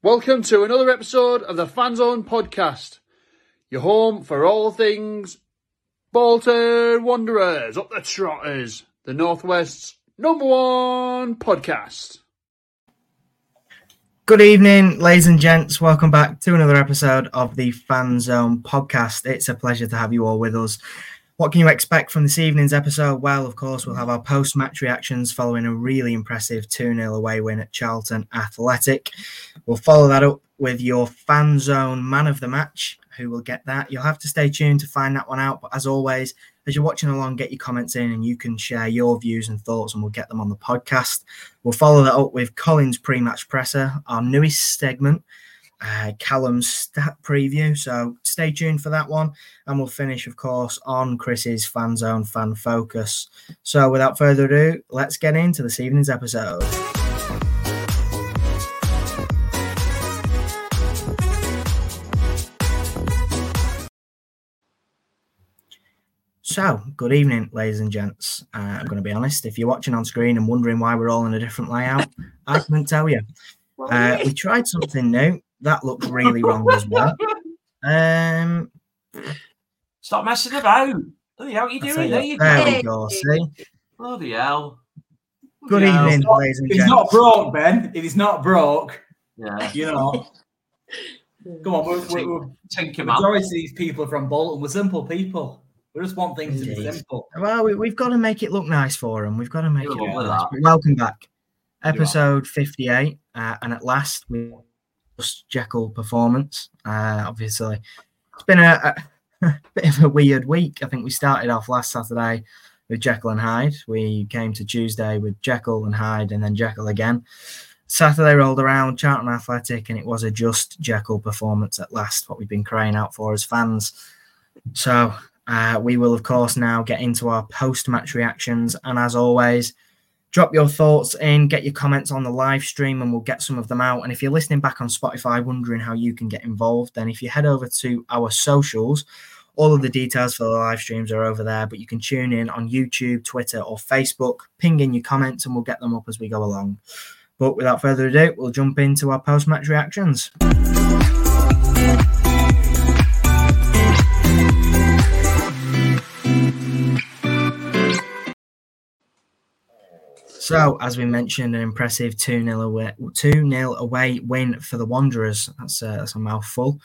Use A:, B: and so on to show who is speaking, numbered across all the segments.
A: Welcome to another episode of the Fanzone podcast. Your home for all things Bolton Wanderers, up the Trotters, the Northwest's number one podcast.
B: Good evening, ladies and gents. Welcome back to another episode of the Fanzone podcast. It's a pleasure to have you all with us. What can you expect from this evening's episode? Well, of course, we'll have our post match reactions following a really impressive 2 0 away win at Charlton Athletic. We'll follow that up with your Fan Zone man of the match. Who will get that? You'll have to stay tuned to find that one out. But as always, as you're watching along, get your comments in and you can share your views and thoughts and we'll get them on the podcast. We'll follow that up with Colin's pre match presser, our newest segment, uh, Callum's stat preview. So stay tuned for that one. And we'll finish, of course, on Chris's fan zone fan focus. So without further ado, let's get into this evening's episode. So, good evening, ladies and gents. Uh, I'm going to be honest. If you're watching on screen and wondering why we're all in a different layout, I can tell you. Uh, we tried something new. That looks really wrong as well. Um,
C: Stop messing about. Bloody hell, what are you
B: I'll
C: doing? There
B: you-
C: you
B: there
C: go.
B: we go. See,
C: Bloody hell.
B: good
C: Bloody hell.
B: evening, ladies and
D: It's
B: gents.
D: not broke, Ben. It is not broke.
C: Yeah.
D: You know. Come on, we're, we're, we're,
C: Tinker
D: the
C: man.
D: majority of these people are from Bolton. We're simple people. We just want things to be simple.
B: Well, we, we've got to make it look nice for them. We've got to make
C: You
B: it look nice. Welcome back, episode fifty-eight, uh, and at last we just Jekyll performance. Uh, obviously, it's been a, a bit of a weird week. I think we started off last Saturday with Jekyll and Hyde. We came to Tuesday with Jekyll and Hyde, and then Jekyll again. Saturday rolled around, Charlton Athletic, and it was a just Jekyll performance at last. What we've been crying out for as fans. So uh, we will, of course, now get into our post match reactions. And as always, drop your thoughts in, get your comments on the live stream, and we'll get some of them out. And if you're listening back on Spotify, wondering how you can get involved, then if you head over to our socials, all of the details for the live streams are over there. But you can tune in on YouTube, Twitter, or Facebook, ping in your comments, and we'll get them up as we go along. But without further ado, we'll jump into our post match reactions. So, as we mentioned, an impressive 2 0 away, 2-0 away win for the Wanderers. That's a, that's a mouthful.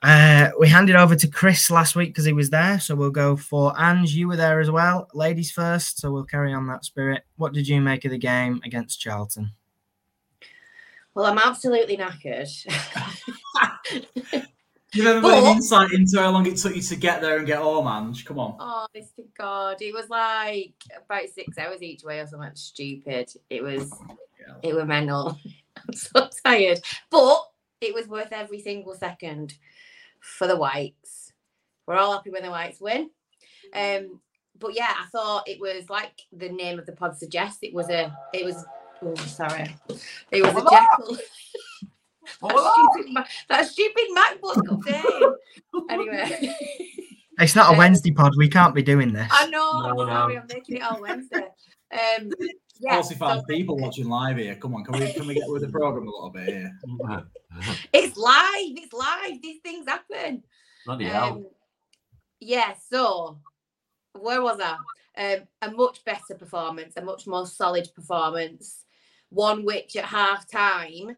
B: Uh, we handed over to Chris last week because he was there. So, we'll go for Ange. You were there as well. Ladies first. So, we'll carry on that spirit. What did you make of the game against Charlton?
E: Well, I'm absolutely knackered.
D: Give everybody
E: But-
D: an insight into how long it took you to get there and get home, Ange. Come on.
E: oh, honest to God, it was like about six hours each way or something stupid. It was, it was mental. I'm so tired, but it was worth every single second for the Whites. We're all happy when the Whites win. Um, but yeah, I thought it was like the name of the pod suggests. It was a, it was. Oh, sorry. It was a Jekyll.
C: What
E: that, stupid, that stupid MacBook update. anyway.
B: It's not a
E: Um,
B: Wednesday pod. We can't be doing this.
E: I know.
C: No,
E: I'm
C: no.
E: sorry. I'm making it all Wednesday. Um, yeah.
D: Forty-five
E: so-
D: people watching live here. Come on, can we can we get with the program a little bit here?
E: It's live. It's live. These things happen.
C: Bloody hell.
E: Um, yeah. So, where was I? Um, a much better performance, a much more solid performance. One which at half time,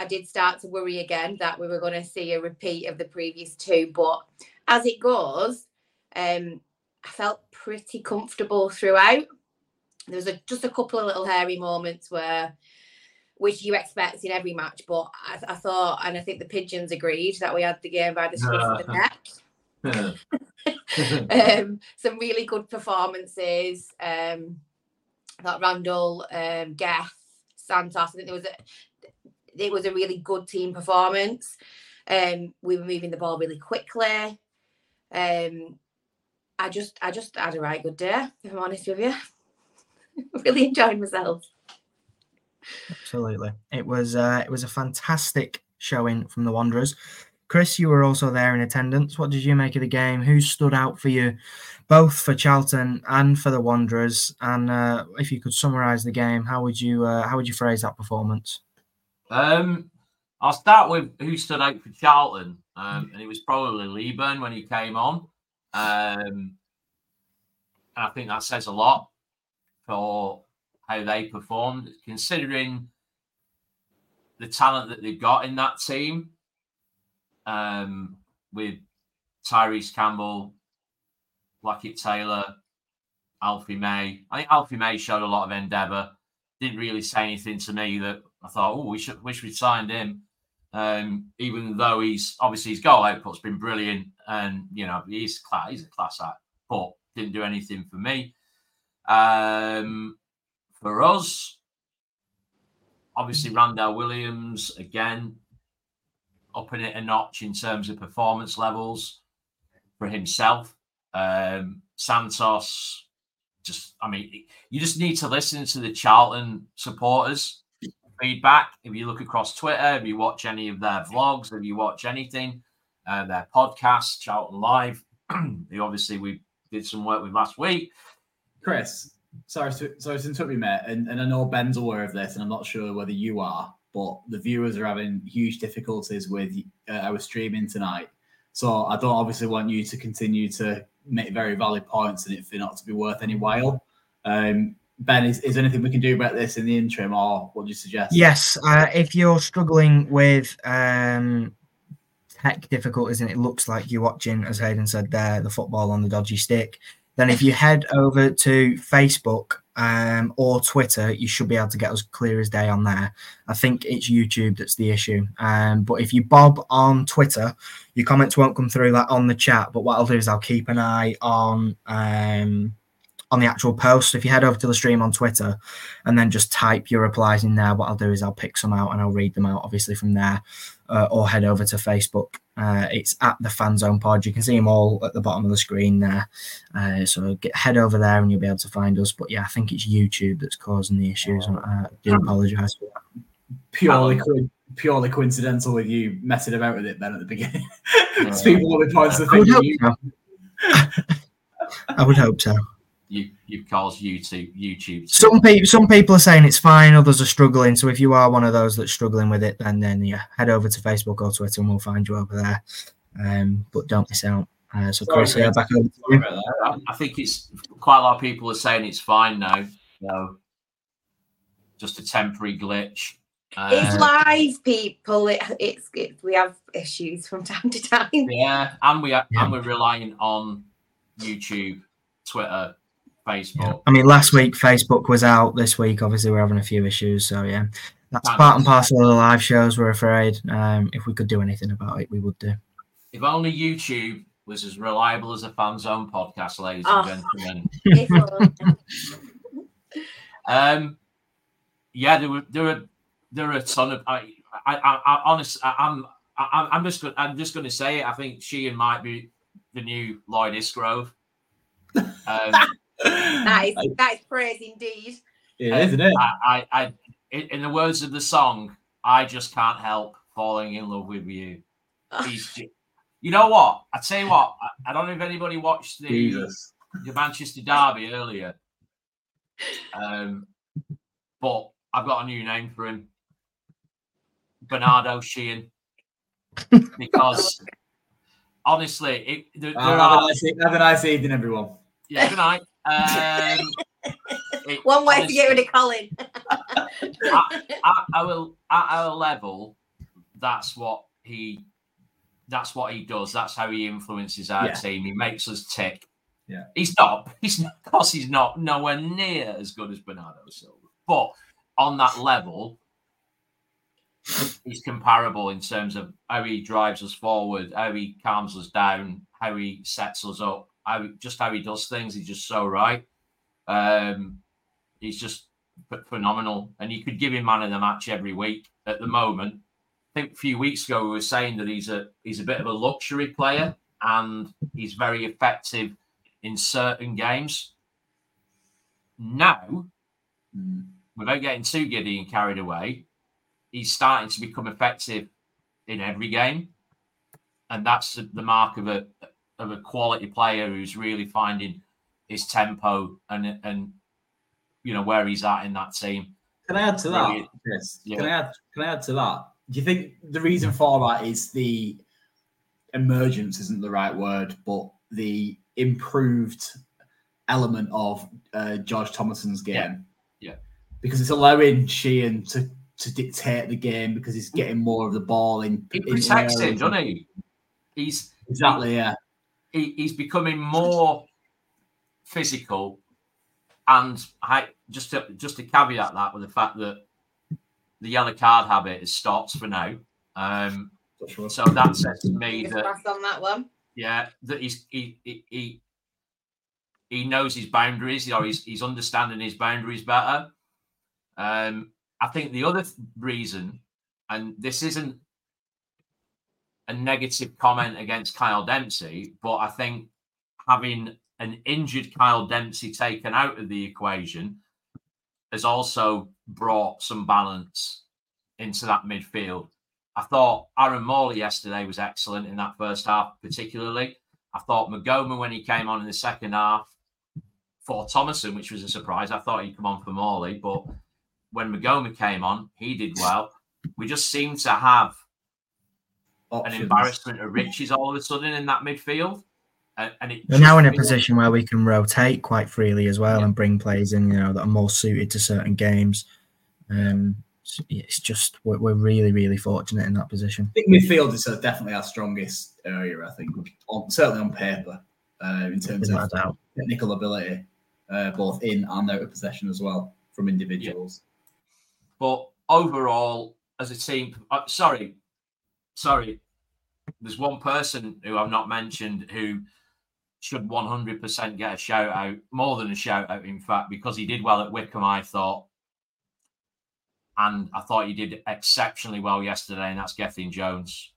E: I did start to worry again that we were going to see a repeat of the previous two. But as it goes, um, I felt pretty comfortable throughout. There was a, just a couple of little hairy moments where, which you expect in every match, but I, I thought, and I think the pigeons agreed that we had the game by the scruff of the neck um, some really good performances. Um, that Randell, um, Geth, Santos. I think there was a it was a really good team performance. Um, we were moving the ball really quickly. Um, I just I just had a right good day, if I'm honest with you. really enjoyed myself.
B: Absolutely. It was uh, it was a fantastic showing from the Wanderers. Chris, you were also there in attendance. What did you make of the game? Who stood out for you, both for Charlton and for the Wanderers? And uh, if you could summarise the game, how would you uh, how would you phrase that performance?
C: Um, I'll start with who stood out for Charlton, um, and it was probably Leaburn when he came on. Um, and I think that says a lot for how they performed, considering the talent that they've got in that team. Um, with Tyrese Campbell, Blackett Taylor, Alfie May. I think Alfie May showed a lot of endeavour. Didn't really say anything to me that I thought, oh, we should wish we'd signed him. Um, even though he's obviously his goal output's been brilliant, and you know he's class, he's a class act, but didn't do anything for me. Um, for us, obviously Randell Williams again upping it a notch in terms of performance levels for himself. Um, Santos, just I mean, you just need to listen to the Charlton supporters feedback. If you look across Twitter, if you watch any of their vlogs, if you watch anything, uh, their podcast, Charlton Live, obviously we did some work with last week.
D: Chris, sorry, to, sorry to interrupt you, mate. And, and I know Ben's aware of this, and I'm not sure whether you are, but the viewers are having huge difficulties with uh, our streaming tonight. So I don't obviously want you to continue to make very valid points and it for not to be worth any while. Um, Ben, is, is there anything we can do about this in the interim, or what do you suggest?
B: Yes, uh, if you're struggling with um, tech difficulties and it looks like you're watching, as Hayden said there, the football on the dodgy stick, then if you head over to Facebook um, or Twitter, you should be able to get us clear as day on there. I think it's YouTube that's the issue. Um, but if you bob on Twitter, your comments won't come through that on the chat. But what I'll do is I'll keep an eye on um, on the actual post. If you head over to the stream on Twitter and then just type your replies in there, what I'll do is I'll pick some out and I'll read them out, obviously, from there, uh, or head over to Facebook. Uh, it's at the Fan Zone Pod. You can see them all at the bottom of the screen there. Uh, so get head over there and you'll be able to find us. But yeah, I think it's YouTube that's causing the issues. I uh, do apologise for that.
D: Purely, purely coincidental with you messing about with it, then at the beginning. People will be points to
B: I would
D: think
B: hope
D: you.
B: so. I would hope so.
C: You you calls YouTube YouTube.
B: Some people, some people are saying it's fine. Others are struggling. So if you are one of those that's struggling with it, then then yeah, head over to Facebook or Twitter, and we'll find you over there. Um, but don't miss out. Uh, so Chris,
D: Sorry,
B: yeah, back over to you.
C: I, I think it's quite a lot of people are saying it's fine now. So just a temporary glitch.
E: It's
C: Uh,
E: live, people. It, it's it, we have issues from time to time.
C: yeah, and we are,
B: Yeah.
C: and we're relying on YouTube, Twitter, Facebook.
B: I mean, last week Facebook was out. This week, obviously, we're having a few issues. So yeah, that's
C: Thanks.
B: part and parcel of the live shows. We're afraid. Um, if we could do anything about it, we would do.
C: If only YouTube was as reliable as a fan zone podcast, ladies
E: Oh.
C: and gentlemen. Um, yeah, there were there were there were a ton of. I I, I, I honest, I, I'm I, I'm just go- I'm just going to say it. I think Sheehan might be the new Lloyd Isgrove. Um,
E: that is that is praise indeed.
D: It is, isn't it?
C: I, I, I, in in the words of the song, I just can't help falling in love with you. He's, you know what? I tell you what. I, I don't know if anybody watched the
D: Jesus.
C: the Manchester Derby earlier. Um, but I've got a new name for him, Bernardo Sheehan, because honestly, it, there, there
D: Uh, have, a
C: are,
D: nice, have a nice evening, everyone.
C: yeah, good night. Um, it-
E: One way to get rid of Colin.
C: at our at our level, that's what he that's what he does. That's how he influences our
D: Yeah.
C: team. He makes us tick.
D: Yeah.
C: He's not. He's of course he's not nowhere near as good as Bernardo Silva, but on that level, he's comparable in terms of how he drives us forward, how he calms us down, how he sets us up, how just how he does things. He's just so right. Um, he's just ph- phenomenal, and you could give him man of the match every week at the moment. I think a few weeks ago we were saying that he's a he's a bit of a luxury player and he's very effective in certain games. Now, without getting too giddy and carried away, he's starting to become effective in every game, and that's the mark of a of a quality player who's really finding his tempo and and you know where he's at in that team.
D: Can I add to that? Chris?
C: Yeah.
D: Can I add? Can I add to that? do you think the reason for that is the emergence isn't the right word, but the improved element of uh, George Thomason's game?
C: Yeah. Yeah.
D: Because it's allowing Sheehan to to dictate the game because he's getting more of the ball in.
C: He
D: in
C: protects him,
D: areas.
C: doesn't he? He's
D: Exactly. Yeah.
C: He, he's becoming more physical, and I just to, just to caveat that with the fact that the yellow card habit is stopped for now. Um,
D: sure.
C: so that says to me that
E: on that one.
C: yeah, that he's he he he, he knows his boundaries, or he's he's understanding his boundaries better. Um, I think the other th- reason, and this isn't a negative comment against Kyle Dempsey, but I think having an injured Kyle Dempsey taken out of the equation has also brought some balance into that midfield. I thought Aaron Morley yesterday was excellent in that first half, particularly. I thought Maghoma when he came on in the second half for Thomason, which was a surprise. I thought he'd come on for Morley, but when Maghoma came on, he did well. We just seemed to have an embarrassment of riches all of a sudden in that midfield. And, and it
B: We're now in a position where we can rotate quite freely as well
C: Yeah.
B: and bring players in, you know, that are more suited to certain games. Um, it's just we're, we're really, really fortunate in that position.
D: I think midfield is uh, definitely our strongest area. I think, on, certainly on paper, uh, in terms
B: Without
D: of
B: doubt.
D: technical ability, uh, both in and out of possession as well from individuals.
C: But overall, as a team, uh, sorry, sorry, there's one person who I've not mentioned who should 100% get a shout out, more than a shout out, in fact, because he did well at Wycombe, I thought. And I thought he did exceptionally well yesterday, and that's Gethin Jones.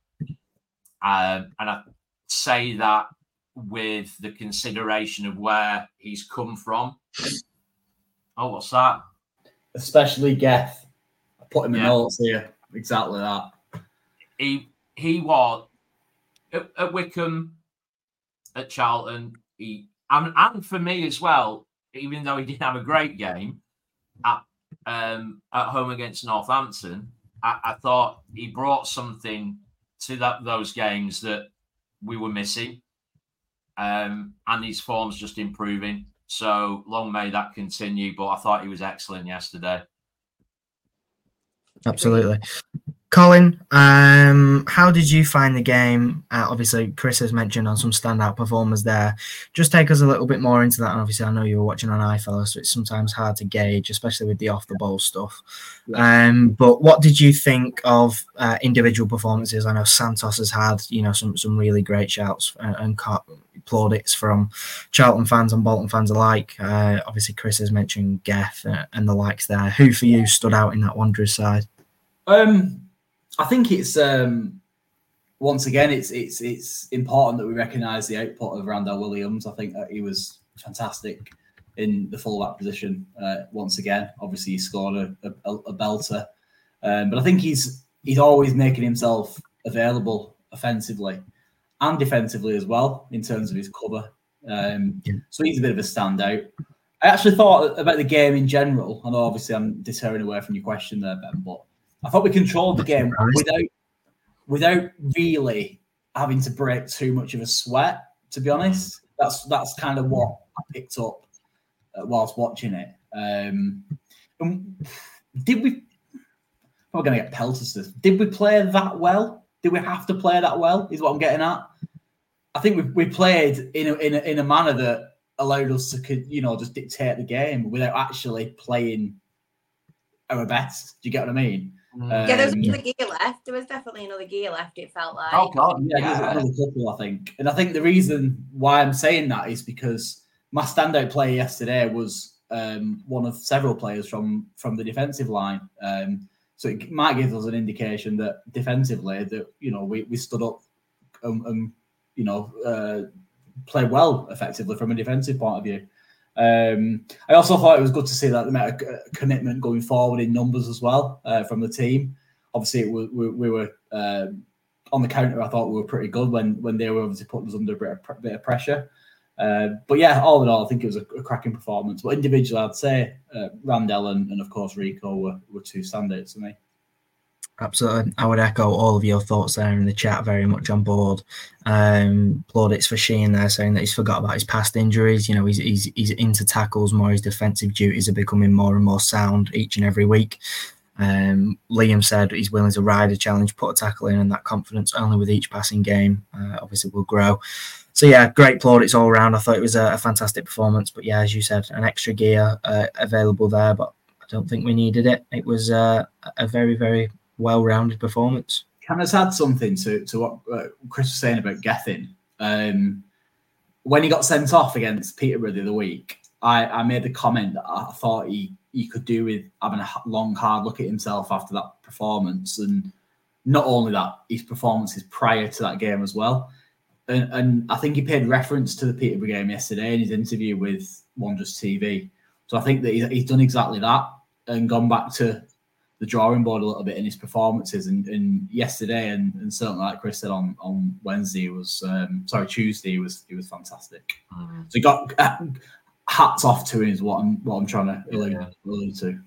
C: Um, and I say that with the consideration of where he's come from. Oh, what's that?
D: Especially Geth. I put him in
C: Yeah.
D: notes here. Exactly that.
C: He he was at, at Wycombe, at Charlton. He and, and for me as well, even though he didn't have a great game at um, at home against Northampton, I, I thought he brought something to that those games that we were missing, um, and his form's just improving. So long may that continue. But I thought he was excellent yesterday.
B: Absolutely. Colin, um, how did you find the game? Uh, obviously, Chris has mentioned on some standout performers there. Just take us a little bit more into that. And obviously, I know you were watching on iFollow, so it's sometimes hard to gauge, especially with the off the ball stuff. Um, but what did you think of uh, individual performances? I know Santos has had, you know, some some really great shouts and, and ca- plaudits from Charlton fans and Bolton fans alike. Uh, obviously, Chris has mentioned Geff uh, and the likes there. Who for you stood out in that Wanderers side?
D: Um, I think it's um, once again it's it's it's important that we recognise the output of Randell Williams. I think that he was fantastic in the fullback position uh, once again. Obviously, he scored a, a, a belter, um, but I think he's he's always making himself available offensively and defensively as well in terms of his cover. Um,
B: Yeah.
D: So he's a bit of a standout. I actually thought about the game in general. I know obviously I'm deterring away from your question there, Ben, but I thought we controlled the game without without really having to break too much of a sweat. To be honest, that's that's kind of what I picked up uh, whilst watching it. Um, and did we? We're going to get pelters. this. Did we play that well? Did we have to play that well? Is what I'm getting at. I think we we played in a, in a, in a manner that allowed us to you know just dictate the game without actually playing our best. Do you get what I mean?
E: Yeah, there was
D: Um,
E: another gear left. There was definitely another gear left. It felt like.
C: Oh God,
D: Yeah, there's
C: yeah.
D: another couple, I think. And I think the reason why I'm saying that is because my standout player yesterday was um, one of several players from from the defensive line. Um, so it might give us an indication that defensively that you know we, we stood up and, and you know uh, played well effectively from a defensive point of view. Um, I also thought it was good to see that they made a, a commitment going forward in numbers as well uh, from the team. Obviously, was- we, we were um, on the counter. I thought we were pretty good when when they were obviously putting us under a bit of, bit of pressure. Uh, but yeah, all in all, I think it was a, a cracking performance. But individually, I'd say uh, Randell and, and of course Rico were, were two standouts for me.
B: Absolutely. I would echo all of your thoughts there in the chat, very much on board. Um, plaudits for Sheehan there saying that he's forgot about his past injuries. You know, he's, he's, he's into tackles more, his defensive duties are becoming more and more sound each and every week. Um, Liam said he's willing to ride a challenge, put a tackle in, and that confidence only with each passing game uh, obviously will grow. So yeah, great plaudits all around. I thought it was a, a fantastic performance, but yeah, as you said, an extra gear uh, available there, but I don't think we needed it. It was uh, a very, very well-rounded performance.
D: Can I add something to, to what uh, Chris was saying about Gethin? Um, when he got sent off against Peterborough the other week, I, I made the comment that I thought he, he could do with having a long, hard look at himself after that performance. And not only that, his performances prior to that game as well. And, and I think he paid reference to the Peterborough game yesterday in his interview with Wanderers TV. So I think that he's, he's done exactly that and gone back to the drawing board a little bit in his performances. And, and yesterday, and, and, certainly like Chris said on, on Wednesday, was um, sorry Tuesday, he was he was fantastic. Mm. So he got uh, hats off to him is what I'm what I'm trying to allude, yeah. allude to.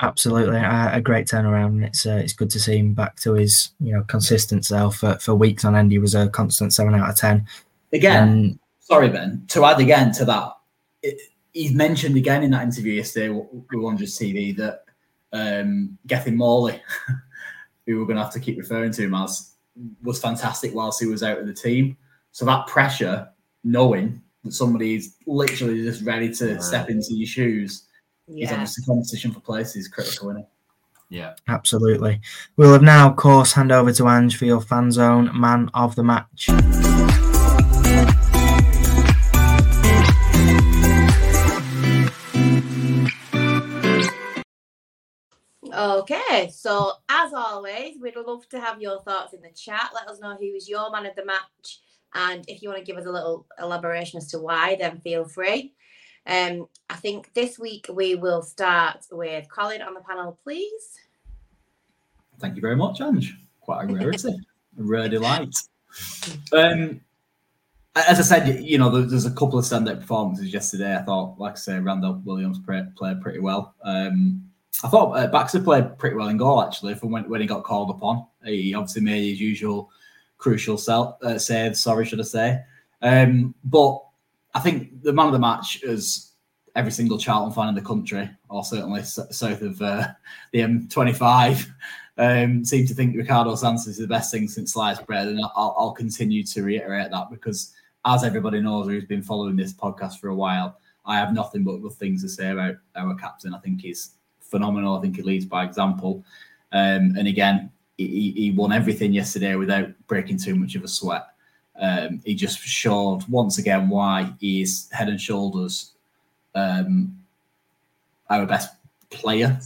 B: Absolutely, a, a great turnaround. It's uh, it's good to see him back to his you know consistent self. For, for weeks on end, he was a constant seven out of ten.
D: Again, um, sorry Ben, to add again to that, it, he's mentioned again in that interview yesterday with Wanderers TV that um, Gethin Morley, who we're going to have to keep referring to him as, was fantastic whilst he was out of the team. So that pressure, knowing that somebody is literally just ready to right. step into your shoes, yeah. is obviously competition for places critical, isn't it?
C: Yeah,
B: absolutely. We'll have now, of course, hand over to Ange for your fan zone man of the match.
E: Okay, so as always, we'd love to have your thoughts in the chat. Let us know who is your man of the match, and if you want to give us a little elaboration as to why, then feel free. Um, I think this week we will start with Colin on the panel, please.
D: Thank you very much, Ange. Quite a rarity, a rare delight. Um, as I said, you know, there's a couple of standout performances yesterday. I thought, like I say, Randell Williams played pretty well. Um, I thought uh, Baxter played pretty well in goal actually from when, when he got called upon. He obviously made his usual crucial uh, save. Sorry, should I say? Um, but I think the man of the match is every single Charlton fan in the country, or certainly south of uh, the M25, um, seem to think Ricardo Santos is the best thing since sliced bread, and I'll, I'll continue to reiterate that because, as everybody knows who's been following this podcast for a while, I have nothing but good things to say about our captain. I think he's phenomenal. I think he leads by example. Um, and again, he, he, won everything yesterday without breaking too much of a sweat. Um, he just showed once again why he is head and shoulders um, our best player,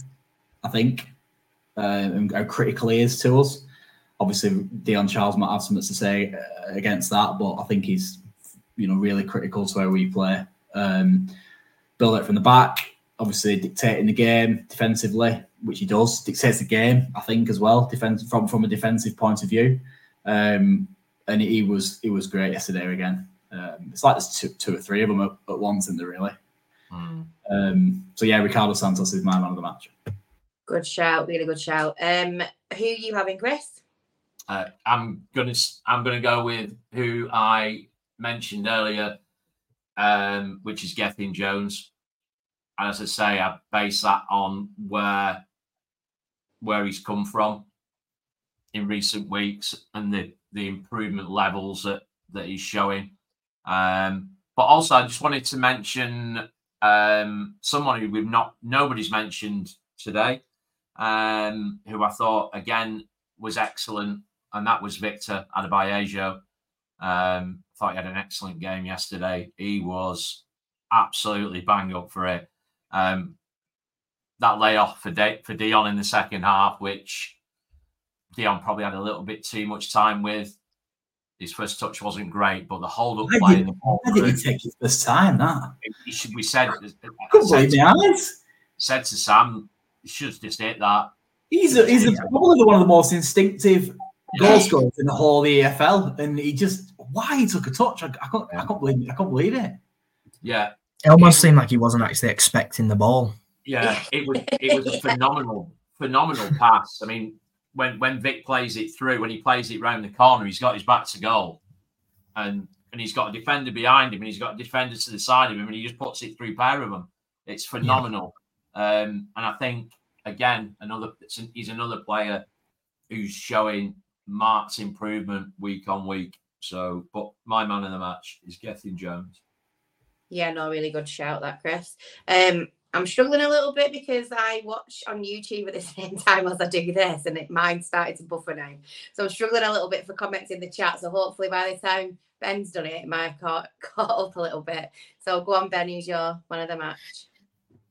D: I think, uh, and how critical he is to us. Obviously, Dion Charles might have something to say uh, against that, but I think he's you know really critical to how we play. Um, build it from the back, obviously dictating the game defensively, which he does, dictates the game, I think, as well, defense from from a defensive point of view. Um, and he was he was great yesterday again. Um, it's like there's two, two or three of them at, at once in there, really. Mm. Um, so yeah, Ricardo Santos is my man of the match.
E: Good shout, really good shout. Um, who are you having, Chris?
C: Uh, I'm gonna I'm gonna go with who I mentioned earlier, um, which is Gethin Jones as I say, I base that on where where he's come from in recent weeks and the the improvement levels that that he's showing. Um, but also, I just wanted to mention um, someone who we've not nobody's mentioned today, um, who I thought again was excellent, and that was Victor Adeboyejo. Um, thought he had an excellent game yesterday. He was absolutely bang up for it. Um, that layoff for De- for Dion in the second half, which Dion probably had a little bit too much time with. His first touch wasn't great, but the hold up play. Did,
D: why did he take his first time? That
C: he should. We said.
D: Good Said to,
C: said to Sam, he should just hit that.
D: He's a, he's a, probably one of the most instinctive goal scorers in the whole the EFL, and he just why he took a touch. I, I can't, I can't believe, I can't believe it.
C: Yeah,
B: it almost seemed like he wasn't actually expecting the ball.
C: Yeah, it was it was a phenomenal phenomenal pass. I mean, when when Vic plays it through, when he plays it round the corner, he's got his back to goal, and and he's got a defender behind him, and he's got a defender to the side of him, and he just puts it through pair of them. It's phenomenal, yeah. um, and I think again another he's another player who's showing marked improvement week on week. So, but my man of the match is Gethin Jones.
E: Yeah, no, really good shout that, Chris. Um, I'm struggling a little bit because I watch on YouTube at the same time as I do this, and it mine started to buffer now. So I'm struggling a little bit for comments in the chat. So hopefully by the time Ben's done it, it might have caught, caught up a little bit. So go on, Ben, who's your one of the match?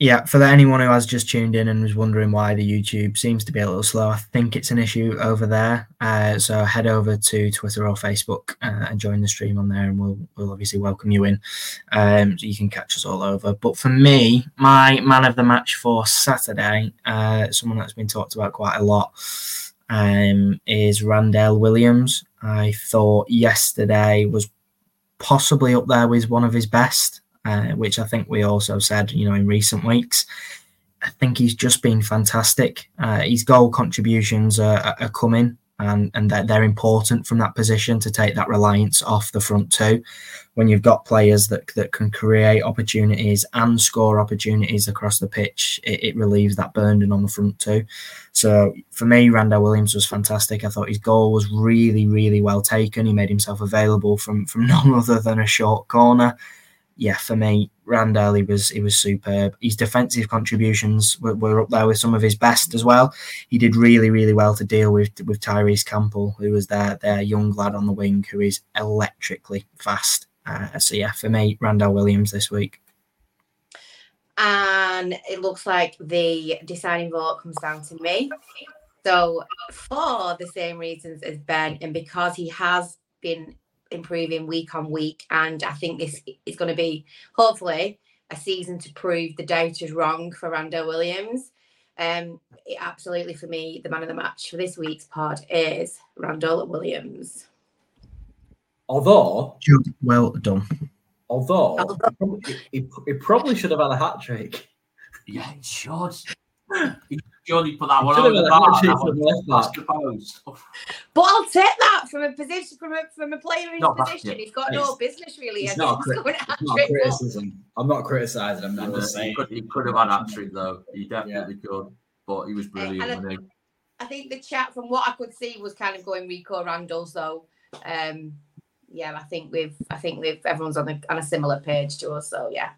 B: Yeah, for anyone who has just tuned in and was wondering why the YouTube seems to be a little slow, I think it's an issue over there. Uh, so head over to Twitter or Facebook uh, and join the stream on there, and we'll we'll obviously welcome you in. Um, so you can catch us all over. But for me, my man of the match for Saturday, uh, someone that's been talked about quite a lot, um, is Randell Williams. I thought yesterday was possibly up there with one of his best uh, which I think we also said, you know, in recent weeks. I think he's just been fantastic. Uh, his goal contributions are, are coming and, and they're, they're, important from that position to take that reliance off the front two. When you've got players that, that can create opportunities and score opportunities across the pitch, it, it relieves that burden on the front two. So for me, Randell Williams was fantastic. I thought his goal was really, really well taken. He made himself available from, from none other than a short corner yeah, for me, Randell, he was he was superb. His defensive contributions were, were, up there with some of his best as well. He did really, really well to deal with with Tyrese Campbell, who was their their young lad on the wing, who is electrically fast. Uh, so yeah, for me, Randell Williams this week.
E: And it looks like the deciding vote comes down to me. So for the same reasons as Ben, and because he has been improving week on week. And I think this is going to be hopefully a season to prove the doubters wrong for Randell Williams. Um, it, absolutely for me, the man of the match for this week's pod is Randell Williams.
D: Although,
B: well done.
D: Although, he, he probably should have had a hat trick.
C: Yeah, he should. He surely put that one over the bar.
E: But I'll take that from a position from a from a player in his not position. He's got no business really.
D: It's, not, cri- it's not criticism. I'm not criticizing him. I'm just saying
C: he could, he could have had hat trick though. He definitely yeah. could, but he was brilliant. I,
E: I, think the chat, from what I could see, was kind of going Rico Randell. So, um, yeah, I think we've I think we've everyone's on the on a similar page to us. So yeah.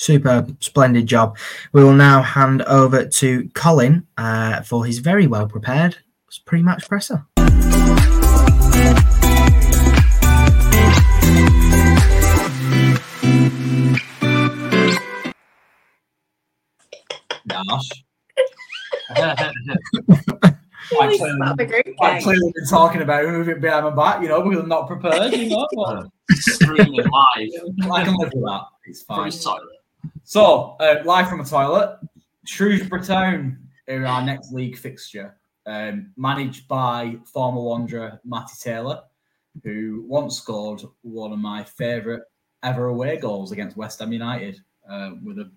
B: Superb, splendid job. We will now hand over to Colin uh, for his very well prepared pre-match presser.
D: Gosh. I've clearly been talking about moving behind my back, you know, because I'm not prepared, you know. But...
C: Streaming live.
D: I can live with that. It's fine. So, uh, live from a toilet, Shrewsbury Town are our next league fixture, um, managed by former Wanderer Matty Taylor, who once scored one of my favourite ever away goals against West Ham United uh, with a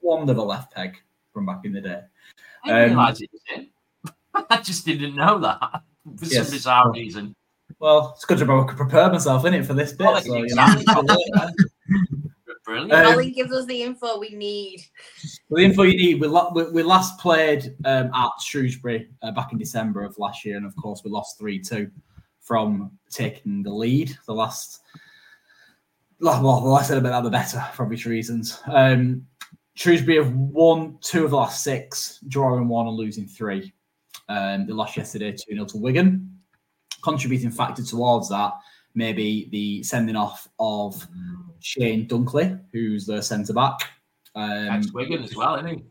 D: wonderful left peg from back in the day.
C: I um, it was him. I just didn't know that for yes. some bizarre reason.
D: Well, it's good to I could prepare myself in it for this bit. Well, so, exactly. you know,
E: Brilliant. Um, Ollie gives us the info we need.
D: The info you need. We, we, we last played um, at Shrewsbury uh, back in December of last year, and of course we lost three two from taking the lead. The last, well, the less said about that, the better for obvious reasons. Um, Shrewsbury have won two of the last six, drawing one and losing three. Um, they lost yesterday 2 0 to Wigan. Contributing factor towards that, maybe the sending off of Shane Dunkley, who's the centre back.
C: Um, Wigan as well, isn't he?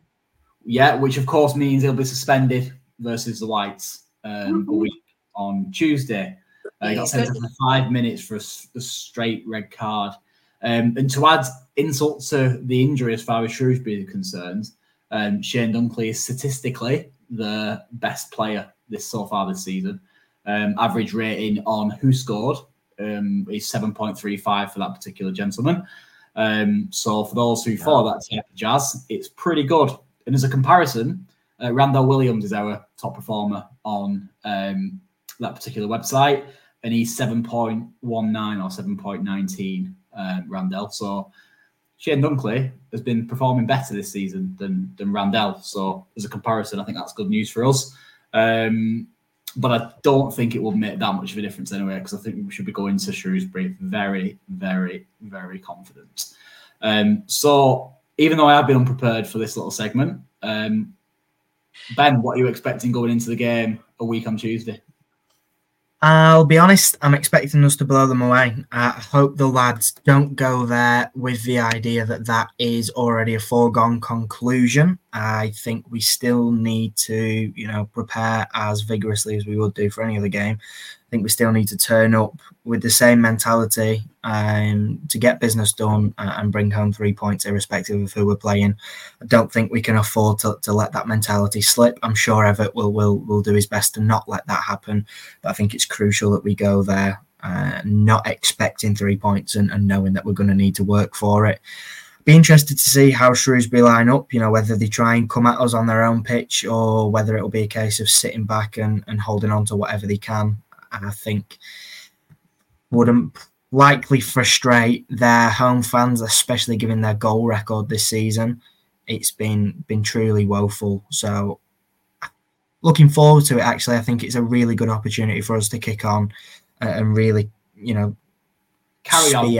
D: Yeah, which of course means he'll be suspended versus the Whites um, a week on Tuesday. Uh, he got sent off for five minutes for a, a straight red card. Um, and to add insult to the injury as far as Shrewsbury is concerned, um, Shane Dunkley is statistically the best player this so far this season. Um, average rating on WhoScored um, is 7.35 for that particular gentleman. Um, so for those who follow that type of jazz, it's pretty good. And as a comparison, uh, Randell Williams is our top performer on um, that particular website, and he's 7.19 or 7.19 um, Randell. So Shane Dunkley has been performing better this season than than Randell. So as a comparison, I think that's good news for us. Um, but I don't think it will make that much of a difference anyway, because I think we should be going to Shrewsbury very, very, very confident. Um, so even though I have been unprepared for this little segment, um, Ben, what are you expecting going into the game a week on Tuesday?
B: I'll be honest, I'm expecting us to blow them away. I hope the lads don't go there with the idea that that is already a foregone conclusion. I think we still need to, you know, prepare as vigorously as we would do for any other game. I think we still need to turn up with the same mentality um, to get business done and bring home three points, irrespective of who we're playing. I don't think we can afford to, to let that mentality slip. I'm sure Evatt will, will will do his best to not let that happen, but I think it's crucial that we go there uh, not expecting three points and, and knowing that we're going to need to work for it be interested to see how Shrewsbury line up, you know, whether they try and come at us on their own pitch or whether it'll be a case of sitting back and, and holding on to whatever they can. I think wouldn't likely frustrate their home fans, especially given their goal record this season. It's been been truly woeful. So looking forward to it. Actually, I think it's a really good opportunity for us to kick on uh, and really, you know,
D: carry on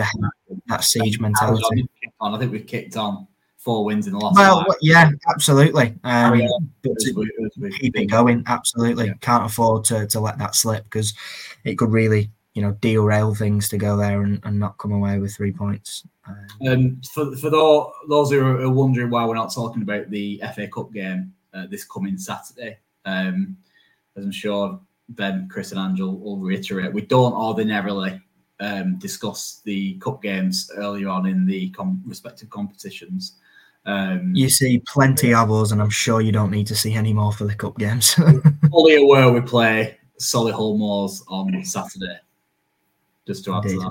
B: that siege mentality.
D: On. I think we've kicked on four wins in the last.
B: Well, five. yeah, absolutely. Um, keep it going. Absolutely, yeah. can't afford to to let that slip because it could really, you know, derail things to go there and, and not come away with three points.
D: Um, um for for those, those who are wondering why we're not talking about the FA Cup game uh, this coming Saturday, um, as I'm sure Ben, Chris, and Angel will reiterate, we don't ordinarily um, discuss the cup games earlier on in the com- respective competitions. Um,
B: you see plenty of us, and I'm sure you don't need to see any more for the cup games.
D: fully aware we play Solihull Moors on Saturday. Just to add Indeed. to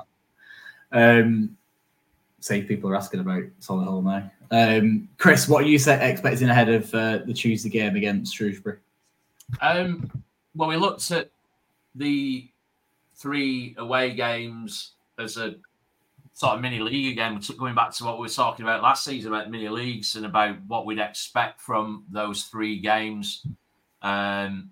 D: that. Um, say people are asking about Solihull now. Um, Chris, what are you expecting ahead of uh, the Tuesday game against Shrewsbury?
C: Um, well, we looked at the three away games as a sort of mini league again. Going back to what we were talking about last season about mini leagues and about what we'd expect from those three games. Um,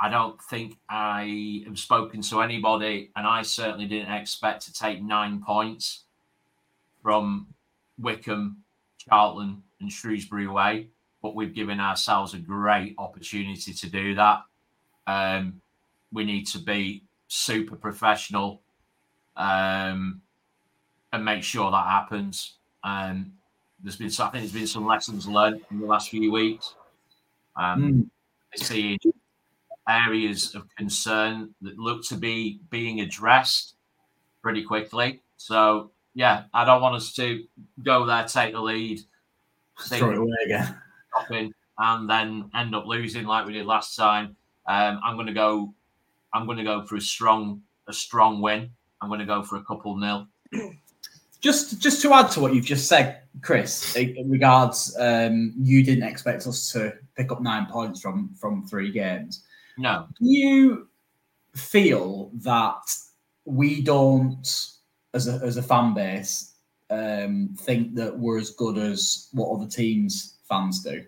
C: I don't think I have spoken to anybody, and I certainly didn't expect to take nine points from Wycombe, Charlton, and Shrewsbury away. But we've given ourselves a great opportunity to do that. Um, we need to be super professional um, and make sure that happens. Um, there's been, I think, there's been some lessons learned in the last few weeks. Um, mm. Seeing areas of concern that look to be being addressed pretty quickly. So, yeah, I don't want us to go there, take the lead,
D: throw it away again,
C: and then end up losing like we did last time. Um, I'm going to go. I'm going to go for a strong, a strong win. I'm going to go for a couple nil.
D: Just, just to add to what you've just said, Chris, in regards, um, you didn't expect us to pick up nine points from from three games.
C: No.
D: Do you feel that we don't, as a as a fan base, um, think that we're as good as what other teams fans do?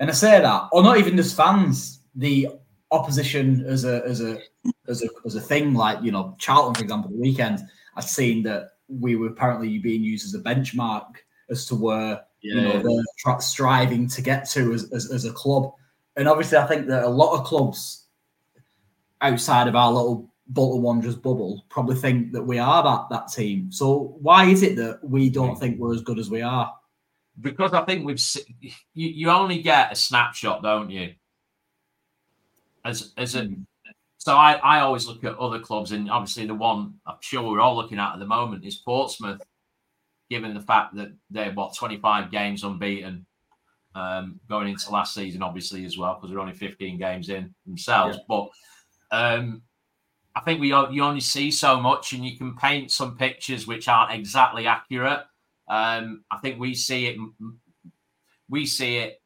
D: And I say that, or not even just fans, the opposition as a as a as a as a thing. Like you know, Charlton, for example, the weekend, I've seen that we were apparently being used as a benchmark as to where yeah. you know they're tra- striving to get to as, as, as a club. And obviously, I think that a lot of clubs outside of our little Bolton Wanderers bubble probably think that we are that that team. So why is it that we don't think we're as good as we are?
C: Because I think we've you, you only get a snapshot, don't you? As as a hmm. So I, I always look at other clubs, and obviously the one I'm sure we're all looking at at the moment is Portsmouth, given the fact that they're what 25 games unbeaten um, going into last season, obviously as well because they're only 15 games in themselves. Yeah. But um, I think we you only see so much, and you can paint some pictures which aren't exactly accurate. Um, I think we see it we see it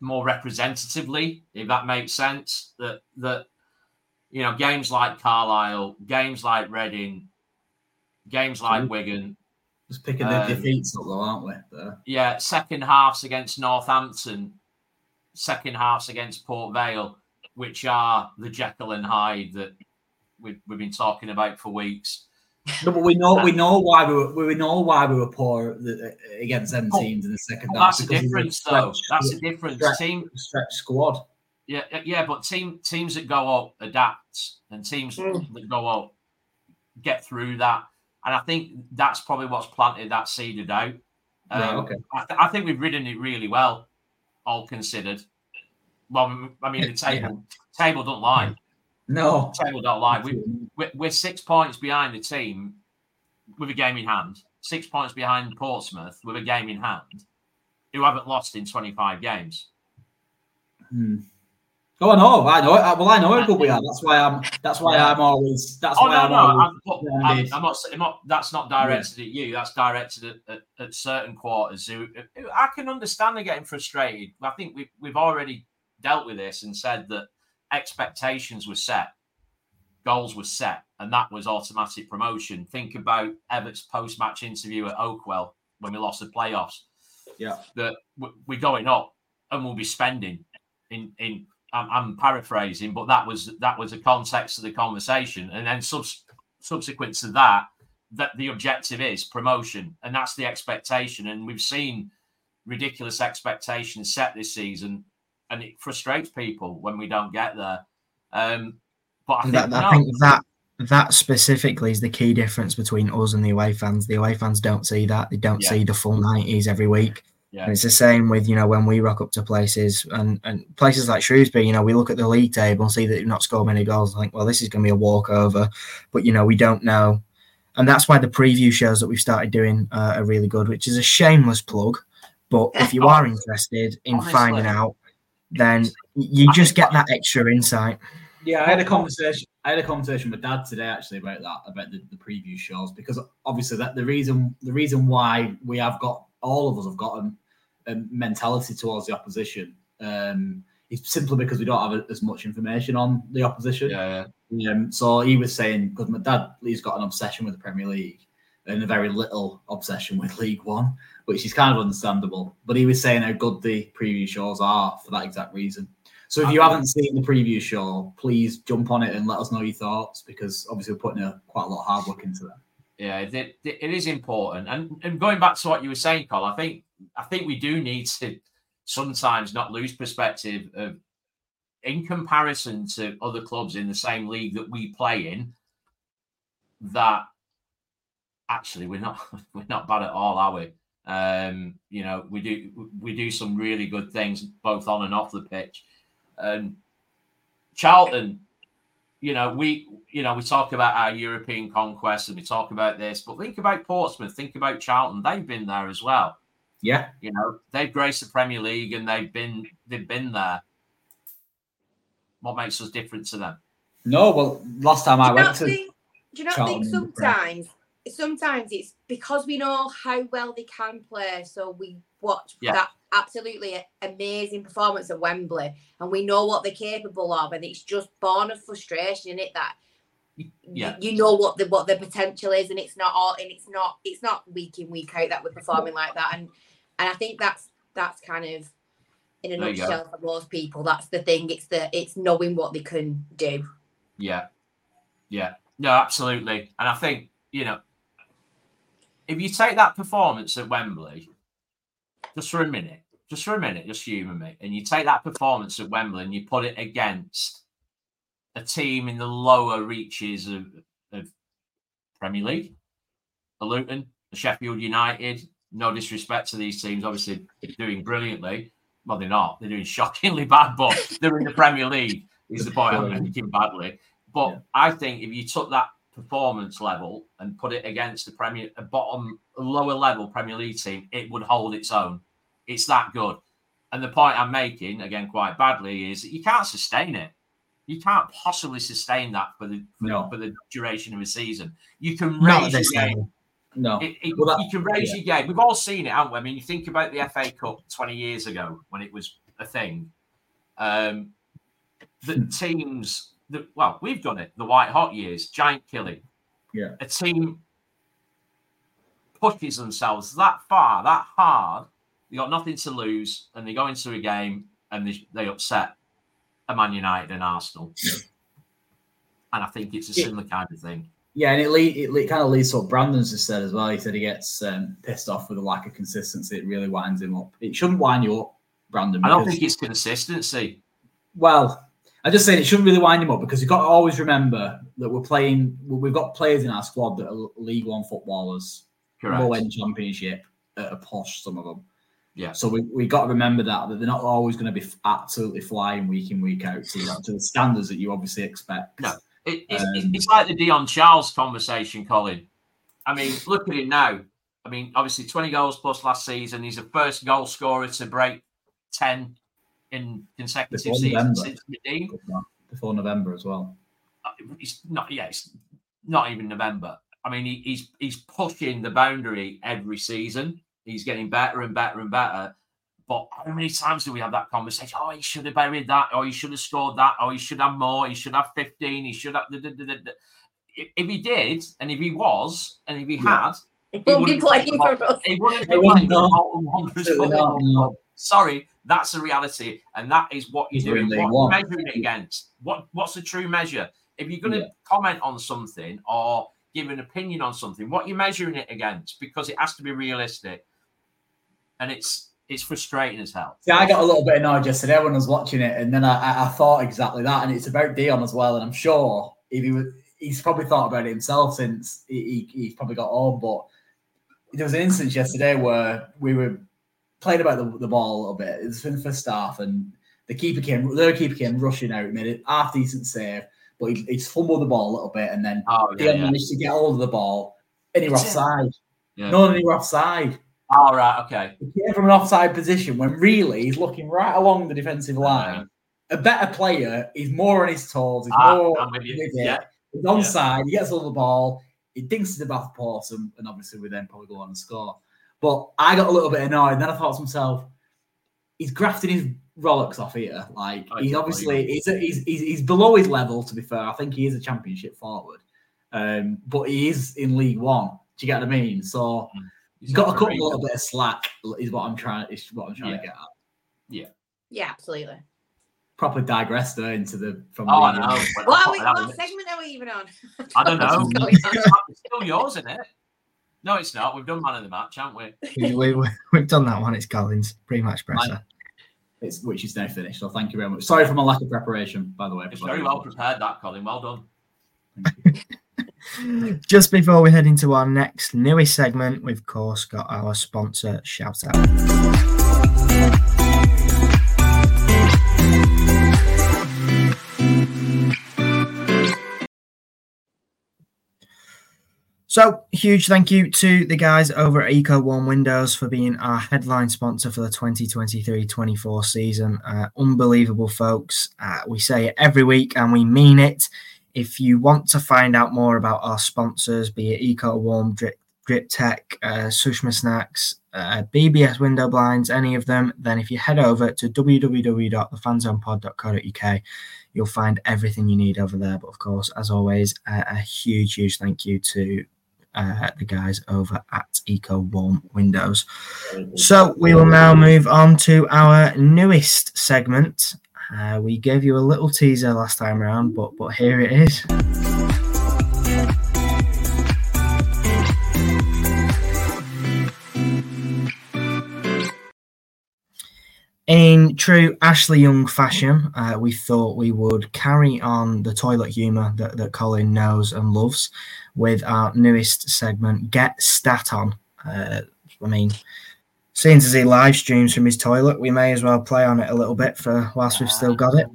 C: more representatively, if that makes sense. That that you know, games like Carlisle, games like Reading, games like Wigan.
D: Just picking the um, defeats up though, aren't we? There.
C: Yeah, second halves against Northampton, second halves against Port Vale, which are the Jekyll and Hyde that we've, we've been talking about for weeks.
D: No, but we know we know why we were we know why we were poor against them teams in the second
C: well, half. That's a difference, though. That's a difference. Team
D: stretch squad.
C: Yeah, yeah, but team teams that go up adapt, and teams mm. that go up get through that. And I think that's probably what's planted that seed out. Um,
D: yeah, okay.
C: I, th- I, think we've ridden it really well, all considered. Well, I mean, the table yeah. table don't lie.
D: No,
C: table don't lie. We, we're, we're six points behind the team with a game in hand. Six points behind Portsmouth with a game in hand, who haven't lost in twenty five games.
D: Hmm. Oh, I know, I know. Well, I know how good we are. That's why I'm. That's why I'm always. That's
C: oh,
D: why
C: no,
D: I'm
C: no,
D: always.
C: I'm, I'm, I'm, not, I'm, not, That's not directed yeah. at you. That's directed at, at, at certain quarters. Who, who, I can understand they're getting frustrated. I think we've we've already dealt with this and said that expectations were set, goals were set, and that was automatic promotion. Think about Evatt's post-match interview at Oakwell when we lost the playoffs.
D: Yeah,
C: that we're going up and we'll be spending in in I'm, I'm, paraphrasing, but that was that was the context of the conversation. And then subs- subsequent to that, that the objective is promotion, and that's the expectation. And we've seen ridiculous expectations set this season, and it frustrates people when we don't get there. Um, but I think,
B: that,
C: no.
B: I think that that specifically is the key difference between us and the away fans. The away fans don't see that; they don't yeah. see the full nineties every week.
C: Yeah.
B: And it's the same with, you know, when we rock up to places and, and places like Shrewsbury, you know, we look at the league table and see that you've not scored many goals. And think, well, this is going to be a walkover. But, you know, we don't know. And that's why the preview shows that we've started doing uh, are really good, which is a shameless plug. But if you are interested in Honestly. finding out, then you just get that extra insight.
D: Yeah, I had a conversation. I had a conversation with Dad today actually about that, about the, the preview shows, because obviously that the reason the reason why we have got all of us have got them um, mentality towards the opposition. Um, it's simply because we don't have as much information on the opposition.
C: Yeah, yeah.
D: Um, so he was saying because my dad, he's got an obsession with the Premier League and a very little obsession with League One, which is kind of understandable. But he was saying how good the preview shows are for that exact reason. So if you haven't seen the preview show, please jump on it and let us know your thoughts because obviously we're putting a, quite a lot of hard work into that.
C: Yeah, it, it is important. And, and going back to what you were saying, Col, I think I think we do need to sometimes not lose perspective of in comparison to other clubs in the same league that we play in, that actually we're not we're not bad at all, are we? Um, you know, we do we do some really good things both on and off the pitch. And Charlton, you know, we you know we talk about our European conquest and we talk about this, but think about Portsmouth, think about Charlton. They've been there as well.
D: Yeah,
C: you know they've graced the Premier League and they've been they've been there. What makes us different to them?
D: No, well, last time I went to.
E: Think, do you not think sometimes sometimes it's because we know how well they can play, so we watch yeah. that absolutely amazing performance at Wembley, and we know what they're capable of, and it's just born of frustration in it that
C: yeah.
E: you, you know what the what the potential is, and it's not all, and it's not it's not week in week out that we're performing like that, and and I think that's that's kind of in a there nutshell for most people. That's the thing. It's the it's knowing what they can do.
C: Yeah, yeah, no, absolutely. And I think you know, if you take that performance at Wembley, just for a minute, just for a minute, just humour me, and you take that performance at Wembley and you put it against a team in the lower reaches of, of Premier League, the Luton, the Sheffield United, no disrespect to these teams, obviously they're doing brilliantly. Well, they're not. They're doing shockingly bad, but they're in the Premier League. Is the point I'm making badly. But yeah. I think if you took that performance level and put it against the Premier, a bottom, lower level Premier League team, it would hold its own. It's that good. And the point I'm making, again, quite badly, is that you can't sustain it. You can't possibly sustain that for the for, no. for the duration of a season. You can raise your game.
D: No.
C: It, it,
D: Well, that-
C: you can raise
D: yeah.
C: your game. We've all seen it, haven't we? I mean, you think about the FA Cup 20 years ago when it was a thing. Um, the
D: Hmm.
C: teams, that well, we've done it. The white hot years, giant killing.
D: Yeah.
C: A team pushes themselves that far, that hard. They got nothing to lose, and they go into a game and they, they upset a Man United and Arsenal. And I think it's a
D: Yeah.
C: similar kind of thing.
D: Yeah, and it, lead, it, kind of leads to what Brandon's just said as well. He said he gets um, pissed off with the lack of consistency. It really winds him up. It shouldn't wind you up, Brandon.
C: I don't think it's consistency.
D: Well, I just saying it shouldn't really wind him up because you've got to always remember that we're playing. We've got players in our squad that are League One footballers, low end Championship, at a posh. Some of them.
C: Yeah.
D: So we we got to remember that that they're not always going to be absolutely flying week in week out to, to the standards that you obviously expect.
C: No. It, it's, it's-
D: Um,
C: it's like the Dion Charles conversation, Colin. I mean, look at him now. I mean, obviously, 20 goals plus last season. He's the first goal scorer to break 10 in consecutive
D: Before
C: seasons
D: November.
C: since Madine.
D: Before November as well.
C: Uh, It's not, yeah, it's not even November. I mean, he, he's he's pushing the boundary every season. He's getting better and better and better. But how many times do we have that conversation? Oh, he should have buried that. Oh, he should have scored that. Oh, he should have more. He should have 15. He should have. da- da- da- da- da." If if he did, and if he was, and if he
D: Yeah.
C: had,
E: It won't be
C: wouldn't
E: playing for us.
C: he wouldn't be
D: I
C: playing for
D: know.
C: Bolton Wanderers
D: Absolutely
C: football
D: not, no.
C: club. Sorry, that's a reality, and that is what you're doing. What
D: League
C: you're measuring it against? What What's the true measure? If you're going to
D: Yeah.
C: comment on something or give an opinion on something, what you're measuring it against, because it has to be realistic, and it's it's frustrating as hell.
D: Yeah, I got a little bit annoyed yesterday when I was watching it, and then I, I, I thought exactly that, and it's about Dion as well. And I'm sure if he was, he's probably thought about it himself since he, he, he's probably got home. But there was an instance yesterday where we were playing about the, the ball a little bit. It was in the first half, and the keeper came, their keeper came rushing out, made a half decent save, but he, he fumbled the ball a little bit, and then
C: Oh yeah,
D: Dion
C: yeah.
D: managed to get hold of the ball, and he was
C: That's it.
D: offside.
C: Yeah.
D: No, and he was offside.
C: All right, okay.
D: He came from an offside position when really he's looking right along the defensive line. A better player is more on his toes. He's
C: Ah,
D: more
C: I'm with you.
D: with.
C: Yeah,
D: He's onside. He gets all the ball. He dinks to the back post, and, and obviously we then probably go on and score. But I got a little bit annoyed. Then I thought to myself, he's grafting his Rolex off here. Like
C: I
D: he's
C: don't
D: obviously he's, he's he's he's below his level. To be fair, I think he is a championship forward, um, but he is in League One. Do you get what I mean? So
C: He's
D: he's got to
C: not
D: cut a
C: very
D: little bit of slack. Is what I'm trying. Is what I'm trying to get at.
E: Yeah, Yeah, absolutely.
D: Proper digressed there into the from.
C: Oh, I
D: the,
C: know.
E: What, are we, what segment are we even on?
C: I don't know.
E: What's going on?
C: It's still yours, isn't it? No, it's not. We've done man of the match, haven't we?
B: we, we, we've done that one. It's Collins pre-match presser.
D: It's which is now finished. So thank you very much. Sorry for my lack of preparation, by the way.
C: It's very well prepared, that Colin. Well done.
B: Just before we head into our next newest segment, we've of course got our sponsor shout out. So, huge thank you to the guys over at Eco One Windows for being our headline sponsor for the 2023 24 season. Uh, unbelievable, folks. Uh, we say it every week and we mean it. If you want to find out more about our sponsors, be it Eco Warm, Drip, Drip Tech, uh, Sushma Snacks, uh, BBS Window Blinds, any of them, then if you head over to www.thefanzonepod.co.uk, you'll find everything you need over there. But of course, as always, a huge, huge thank you to uh, the guys over at Eco Warm Windows. So we will now move on to our newest segment. Uh, we gave you a little teaser last time around, but but here it is. In true Ashley Young fashion, uh, we thought we would carry on the toilet humour that, that Colin knows and loves with our newest segment, Get Stat On. Uh, I mean, seeing as he live streams from his toilet, we may as well play on it a little bit for whilst we've still got it.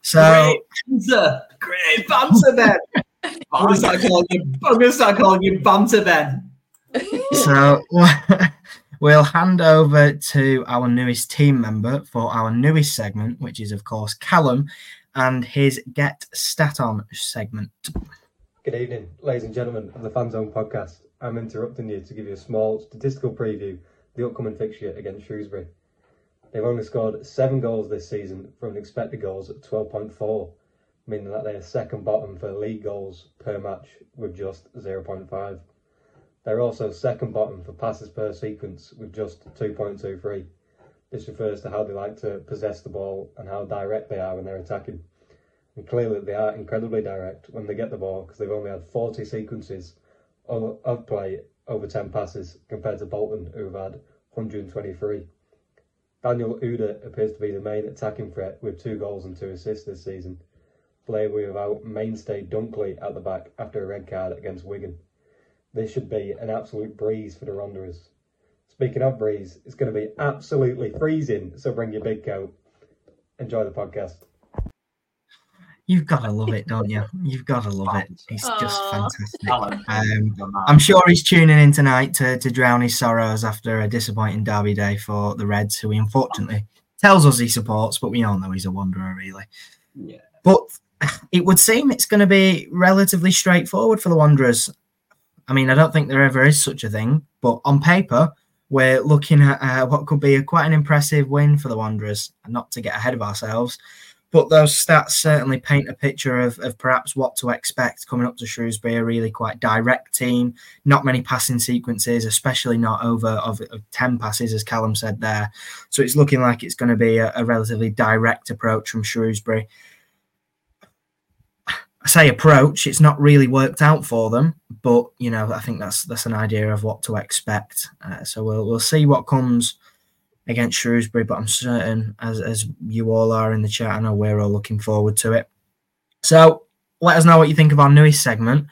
B: So,
D: Great banter, great banter, Ben. I'm gonna start calling you. I'm gonna start calling you Banter Ben.
B: so we'll hand over to our newest team member for our newest segment, which is, of course, Callum and his Get Stat On segment.
F: Good evening, ladies and gentlemen of the Fan Zone podcast. I'm interrupting you to give you a small statistical preview of the upcoming fixture against Shrewsbury. They've only scored seven goals this season from an expected goals at 12.4, meaning that they're second bottom for league goals per match with just 0.5. They're also second bottom for passes per sequence with just 2.23. This refers to how they like to possess the ball and how direct they are when they're attacking. And clearly, they are incredibly direct when they get the ball because they've only had 40 sequences of, play over 10 passes compared to Bolton, who have had 123. Daniel Udoh appears to be the main attacking threat with two goals and two assists this season. Play without mainstay Dunkley at the back after a red card against Wigan. This should be an absolute breeze for the Wanderers. Speaking of breeze, it's going to be absolutely freezing, so bring your big coat. Enjoy the podcast.
B: You've got to love it, don't you? You've got to love it. It's just fantastic. Um. I'm sure he's tuning in tonight to, to drown his sorrows after a disappointing derby day for the Reds, who he unfortunately tells us he supports, but we all know he's a wanderer, really.
C: Yeah.
B: But it would seem it's going to be relatively straightforward for the Wanderers. I mean, I don't think there ever is such a thing, but on paper, we're looking at uh, what could be a, quite an impressive win for the Wanderers. And not to get ahead of ourselves, but those stats certainly paint a picture of, of perhaps what to expect coming up to Shrewsbury, a really quite direct team, not many passing sequences, especially not over of, of 10 passes, as Callum said there. So it's looking like it's going to be a, a relatively direct approach from Shrewsbury. I say approach, it's not really worked out for them, but you know, I think that's that's an idea of what to expect. Uh, so we'll we'll see what comes against Shrewsbury, but I'm certain, as as you all are in the chat, I know we're all looking forward to it. So let us know what you think of our newest segment,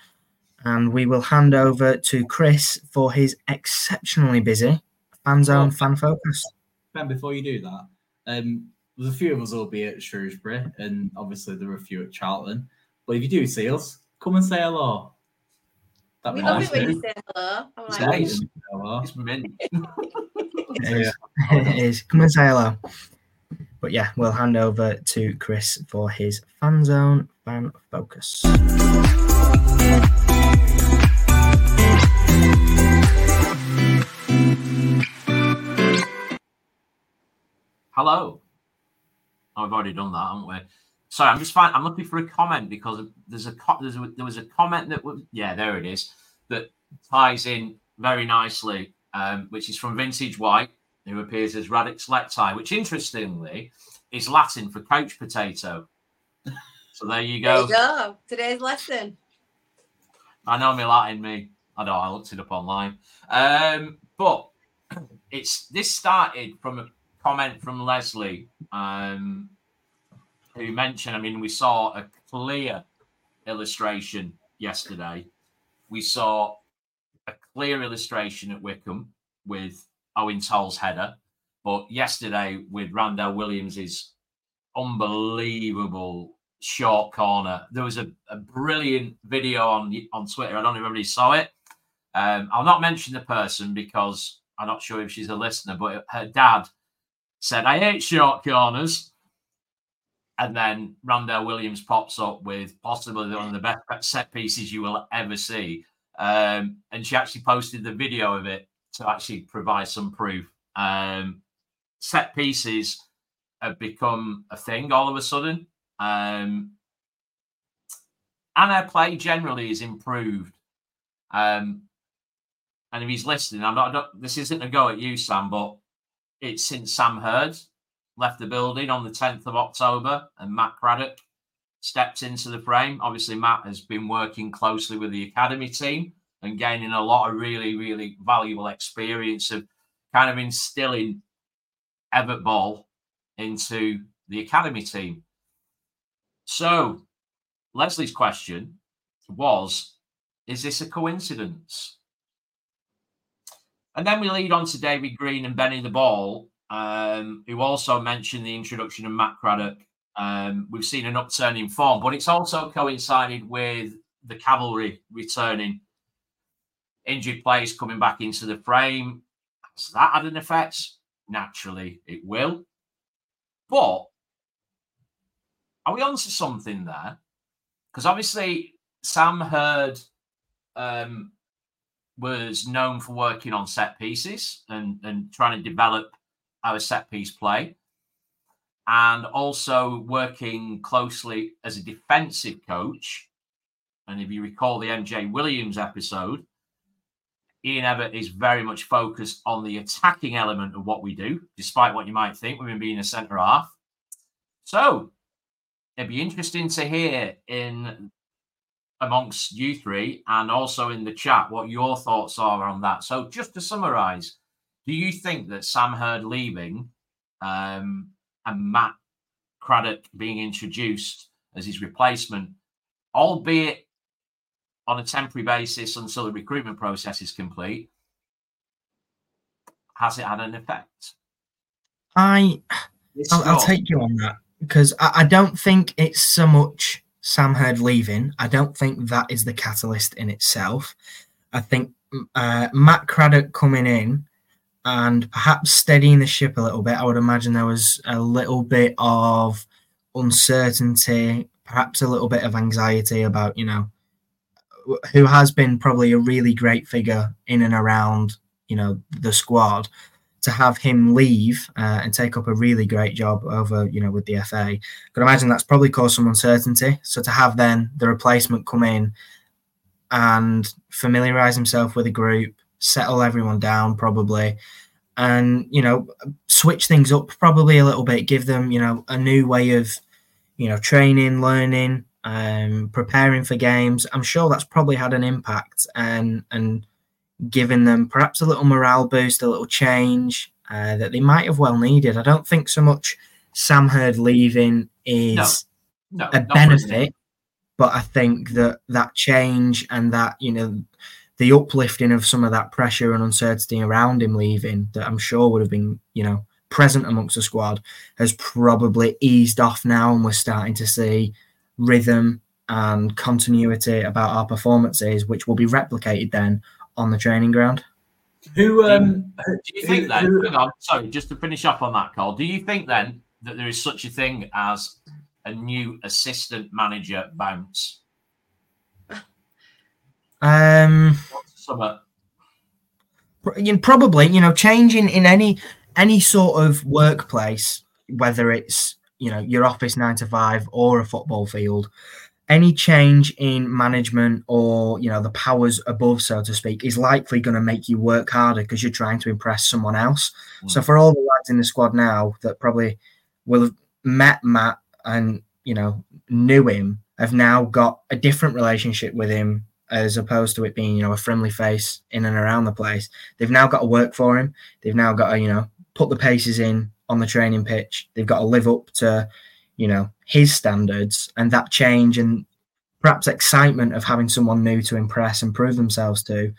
B: and we will hand over to Chris for his exceptionally busy fan zone fan focus.
D: Ben, before you do that, um, there's a few of us will be at Shrewsbury, and obviously there are a few at Charlton. But if you do see us, come and say hello. That'd
E: We
D: be
E: love
D: nice.
E: it when you say hello. I'm like,
C: it.
D: say hello.
C: It's mint.
B: It is. it is. Come and say hello. But yeah, we'll hand over to Chris for his fan zone fan focus.
C: Hello. Oh, we've already done that, haven't we? Sorry, I'm just fine. I'm looking for a comment because there's a, there's a there was a comment that was yeah there it is that ties in very nicely, um, which is from Vintage White, who appears as Radix Lecti, which interestingly is Latin for couch potato. So there you
E: there
C: go.
E: you go. Today's lesson.
C: I know my Latin, me. I know. I looked it up online. Um, but it's this started from a comment from Leslie, um, who mentioned. I mean, we saw a clear illustration yesterday. We saw a clear illustration at Wycombe with Eoin Toal's header, but yesterday with Randell Williams's unbelievable short corner. There was a, a brilliant video on on Twitter. I don't know if everybody saw it. Um, I'll not mention the person because I'm not sure if she's a listener, but her dad said, I hate short corners. And then Randell Williams pops up with possibly one of the best set pieces you will ever see. Um, and she actually posted the video of it to actually provide some proof. Um, set pieces have become a thing all of a sudden. Um, and her play generally is improved. Um, and if he's listening, I'm not, this isn't a go at you, Sam, but it's since Sam Hird left the building on the 10th of October and Matt Craddock stepped into the frame. Obviously, Matt has been working closely with the academy team and gaining a lot of really, really valuable experience of kind of instilling Evatt Ball into the academy team. So, Leslie's question was Is this a coincidence? And then we lead on to David Green and Benny the Ball, um, who also mentioned the introduction of Matt Craddock. Um, we've seen an upturn in form, but it's also coincided with the cavalry returning, injured players coming back into the frame. Has that had an effect? Naturally, it will. But are we onto something there? Because obviously, Sam Hird um, was known for working on set pieces and, and trying to develop our set piece play, and also working closely as a defensive coach. And if you recall the MJ Williams episode, Ian Evatt is very much focused on the attacking element of what we do, despite what you might think, with being a centre half. So it'd be interesting to hear in amongst you three and also in the chat what your thoughts are on that. So just to summarize, do you think that Sam Hird leaving um, and Matt Craddock being introduced as his replacement, albeit on a temporary basis until the recruitment process is complete, has it had an effect?
B: I, I'll, I'll take you on that because I, I, don't think it's so much Sam Hird leaving. I don't think that is the catalyst in itself. I think uh, Matt Craddock coming in and perhaps steadying the ship a little bit. I would imagine there was a little bit of uncertainty, perhaps a little bit of anxiety about, you know, who has been probably a really great figure in and around, you know, the squad to have him leave uh, and take up a really great job over, you know, with the FA. I could imagine that's probably caused some uncertainty. So to have then the replacement come in and familiarize himself with the group, settle everyone down probably, and you know, switch things up probably a little bit, give them, you know, a new way of, you know, training, learning, um, preparing for games. I'm sure that's probably had an impact and and giving them perhaps a little morale boost, a little change uh, that they might have well needed. I don't think so much Sam Hird leaving is
C: no, no,
B: a benefit, but I think that that change and that you know the uplifting of some of that pressure and uncertainty around him leaving that I'm sure would have been you know present amongst the squad has probably eased off now, and we're starting to see rhythm and continuity about our performances, which will be replicated then on the training ground.
D: Who um,
C: do you think who, then? Who, hang on, sorry, just to finish up on that, Carl, Do you think then that there is such a thing as a new assistant manager bounce?
B: Um,
C: summer.
B: You probably, you know, changing in any any sort of workplace, whether it's you know your office nine to five or a football field, any change in management or you know the powers above so to speak is likely going to make you work harder because you're trying to impress someone else mm. so for all the lads in the squad now that probably will have met matt and you know knew him have now got a different relationship with him as opposed to it being you know a friendly face in and around the place. They've now got to work for him. They've now got to you know put the paces in on the training pitch. They've got to live up to you know his standards. And that change and perhaps excitement of having someone new to impress and prove themselves to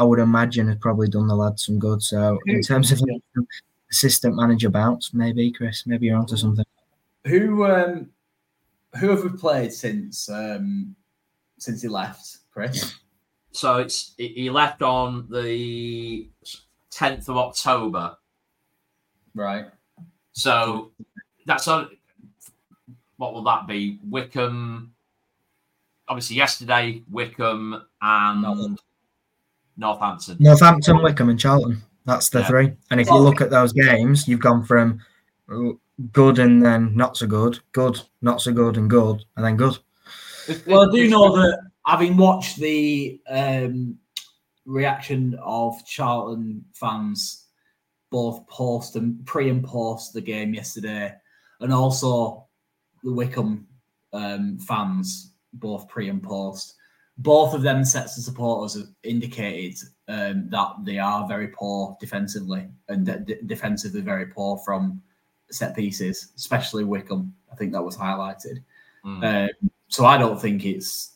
B: i would imagine has probably done the lads some good. So in terms of assistant manager bounce maybe chris maybe you're onto something.
D: Who um who have we played since um since he left chris
C: so it's he left on the 10th of october
D: right
C: so that's on what will that be? Wycombe. Obviously, yesterday Wycombe and Northampton.
B: Northampton, Wycombe, and Charlton. That's the yeah. three. And if you look at those games, you've gone from good and then not so good, good, not so good, and good, and then good.
D: Well, I do know that having watched the um, reaction of Charlton fans, both post and pre and post the game yesterday, and also the Wycombe um, fans, both pre and post, both of them sets of supporters have indicated um, that they are very poor defensively and de- defensively very poor from set pieces, especially Wycombe. I think that was highlighted. Mm. Um, so I don't think it's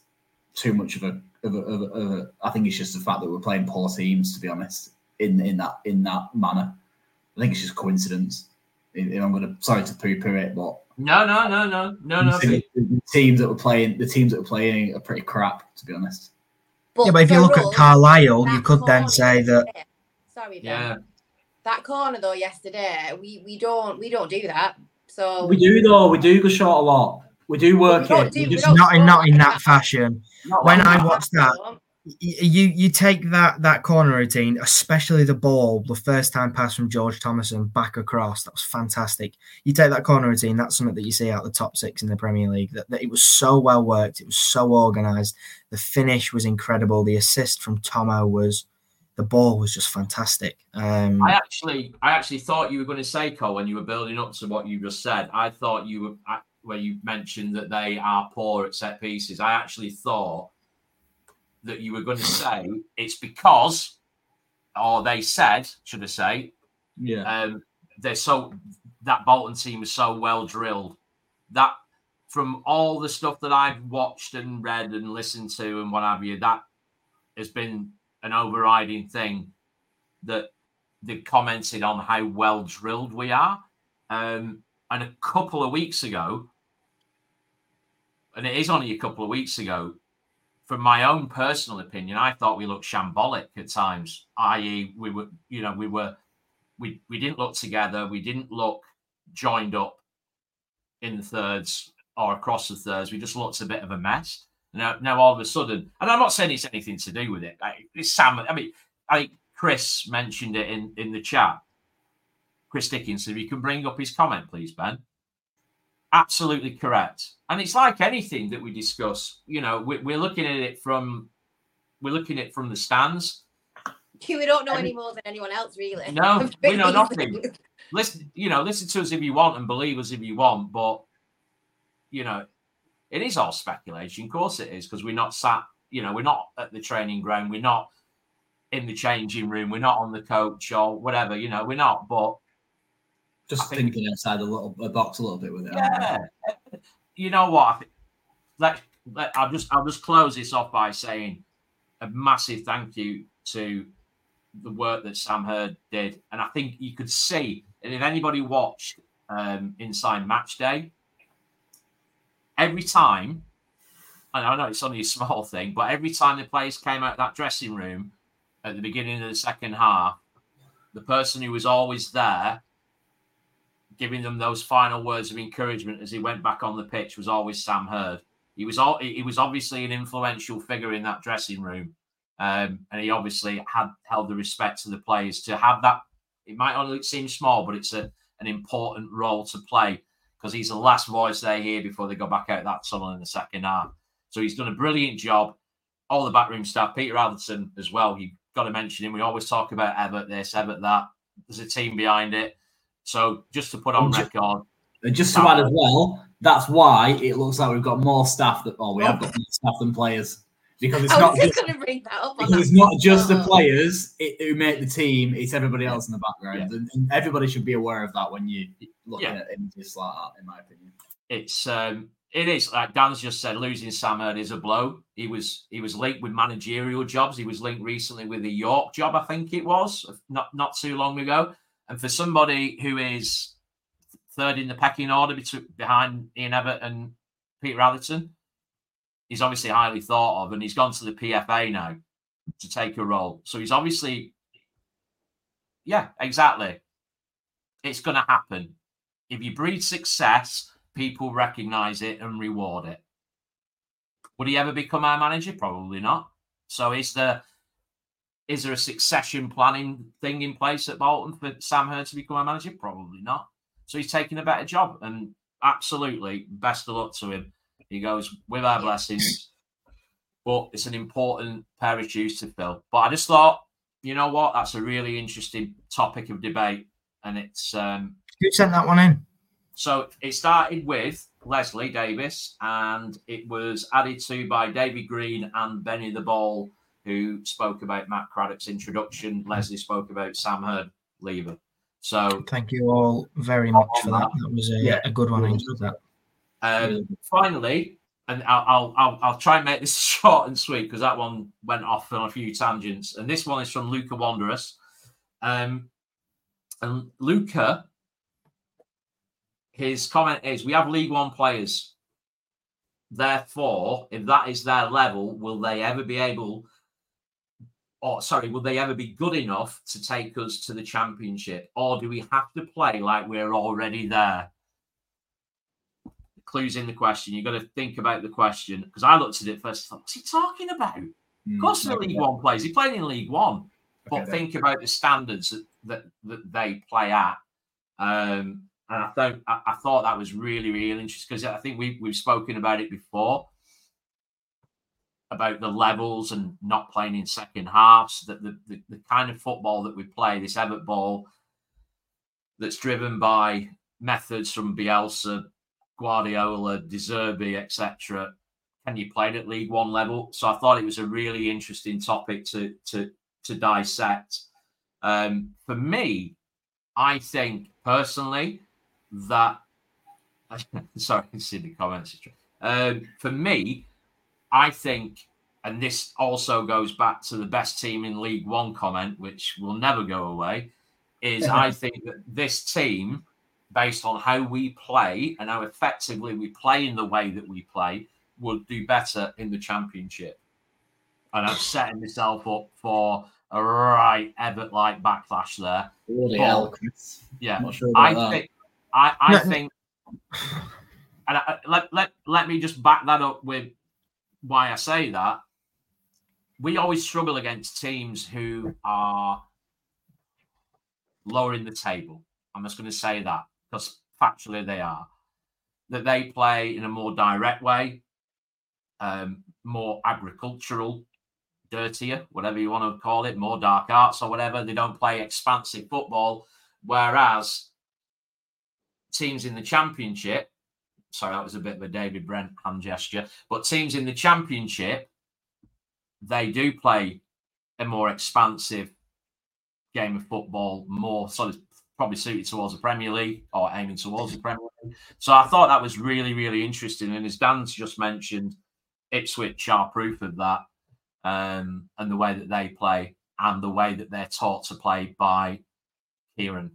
D: too much of a, of a, of a, of a. I think it's just the fact that we're playing poor teams, to be honest, in in that in that manner. I think it's just coincidence. If I'm going to sorry to poo poo it, but
C: no, no, no, no, no, no.
D: The, the teams that were playing, the teams that were playing are pretty crap, to be honest.
B: But yeah, but if you look at Carlisle, you could then say that.
E: Sorry, yeah. That corner though yesterday, we we don't we don't do that. So
D: we do though. We do go short a lot. We do work we it. Do,
B: just not in not in that fashion. Not when I watch that, you you take that that corner routine, especially the ball, the first time pass from George Thomason back across. That was fantastic. You take that corner routine. That's something that you see out the top six in the Premier League. That, that it was so well worked. It was so organised. The finish was incredible. The assist from Tomo was. The ball was just fantastic. Um,
C: I actually, I actually thought you were going to say, Cole, when you were building up to what you just said. I thought you were where you mentioned that they are poor at set pieces. I actually thought that you were going to say it's because, or they said, should I say,
D: yeah,
C: um, they're so that Bolton team is so well drilled that from all the stuff that I've watched and read and listened to and what have you, that has been an overriding thing that they commented on how well drilled we are. Um, and a couple of weeks ago, and it is only a couple of weeks ago, from my own personal opinion, I thought we looked shambolic at times. I.e., we were, you know, we were, we we didn't look together. We didn't look joined up in thirds or across the thirds. We just looked a bit of a mess. Now, now all of a sudden, and I'm not saying it's anything to do with it. It's Sam. I mean, I think Chris mentioned it in in the chat. Chris Dickinson, if you can bring up his comment, please, Ben absolutely correct. And it's like anything that we discuss. You know, we, we're looking at it from we're looking at it from the stands.
E: We don't know any more than anyone else, really.
C: No, we know nothing. Listen, you know, listen to us if you want and believe us if you want, but you know, it is all speculation. Of course, it is because we're not sat. You know, we're not at the training ground. We're not in the changing room. We're not on the coach or whatever. You know, we're not. But
D: just think, thinking outside a little a box a little bit with it.
C: Yeah. You know what? Let, let I'll just I'll just close this off by saying a massive thank you to the work that Sam Hird did, and I think you could see, and if anybody watched um, Inside Match Day, every time, and I know it's only a small thing, but every time the players came out of that dressing room at the beginning of the second half, the person who was always there giving them those final words of encouragement as he went back on the pitch was always Sam Hird. He was all, he was obviously an influential figure in that dressing room, um, and he obviously had held the respect of the players to have that. It might only seem small, but it's a, an important role to play because he's the last voice they hear before they go back out that tunnel in the second half. So he's done a brilliant job. All the backroom staff, Peter Atherton as well. You've got to mention him. We always talk about Evatt this, Evatt that. There's a team behind it. So just to put on record,
D: and just to add as well, that's why it looks like we've got more staff that, oh, we have got more staff than players because it's not just, it's not just the players who make the team; it's everybody else in the background, yeah. and, and, everybody should be aware of that when you look yeah. at images like that. In my opinion,
C: it's um, it is like Dan's just said. Losing Sam Hird is a blow. He was he was linked with managerial jobs. He was linked recently with the York job, I think it was, not not too long ago. And for somebody who is third in the pecking order between, behind Ian Evatt and Peter Atherton, he's obviously highly thought of, and he's gone to the PFA now to take a role. So he's obviously, yeah, exactly. It's going to happen. If you breed success, people recognize it and reward it. Would he ever become our manager? Probably not. So is there is there a succession planning thing in place at Bolton for Sam Hird to become a manager? Probably not. So he's taking a better job, and absolutely best of luck to him. He goes with our blessings, but it's an important pair of shoes to fill. But I just thought, you know what, that's a really interesting topic of debate, and it's um,
B: who sent that one in.
C: So it started with Leslie Davis, and it was added to by David Green and Benny the Ball who spoke about Matt Craddock's introduction. Leslie spoke about Sam Hird leaver. So
B: thank you all very much for that. That was a, yeah. a good one. I enjoyed that.
C: Um, finally, and I'll, I'll I'll try and make this short and sweet because that one went off on a few tangents. And this one is from Luca Wanderers. Um, and Luca, his comment is: We have League One players. Therefore, if that is their level, will they ever be able or sorry, will they ever be good enough to take us to the championship? Or do we have to play like we're already there? Clues in the question. You've got to think about the question because I looked at it first. Thought, what's he talking about? Of course, the League One plays. He played in League One, but
D: Okay,
C: think about the standards that that, that they play at. Um, and I thought I, I thought that was really really interesting because I think we we've spoken about it before about the levels and not playing in second halves. That the, the the kind of football that we play, this Evatt ball, that's driven by methods from Bielsa, Guardiola, De Zerbi, etc. Can you play it at League One level? So I thought it was a really interesting topic to to to dissect. Um, for me, I think personally that sorry, I can see the comments. Um, for me, I think, and this also goes back to the best team in League One comment, which will never go away, is I think that this team, based on how we play and how effectively we play in the way that we play, would do better in the championship. And I'm setting myself up for a right Evatt like backlash there.
D: Bloody
C: But- Yeah.
D: I'm not sure
C: I
D: that.
C: think I, I think and I, let, let let me just back that up with why I say that. We always struggle against teams who are lower in the table. I'm just going to say that because factually they are. That they play in a more direct way, um, more agricultural, dirtier, whatever you want to call it, more dark arts or whatever. They don't play expansive football. Whereas teams in the championship, sorry, that was a bit of a David Brent hand gesture, but teams in the championship, they do play a more expansive game of football, more sort of probably suited towards the Premier League or aiming towards the Premier League. So I thought that was really, really interesting. And as Dan's just mentioned, Ipswich are proof of that um, and the way that they play and the way that they're taught to play by Kieran.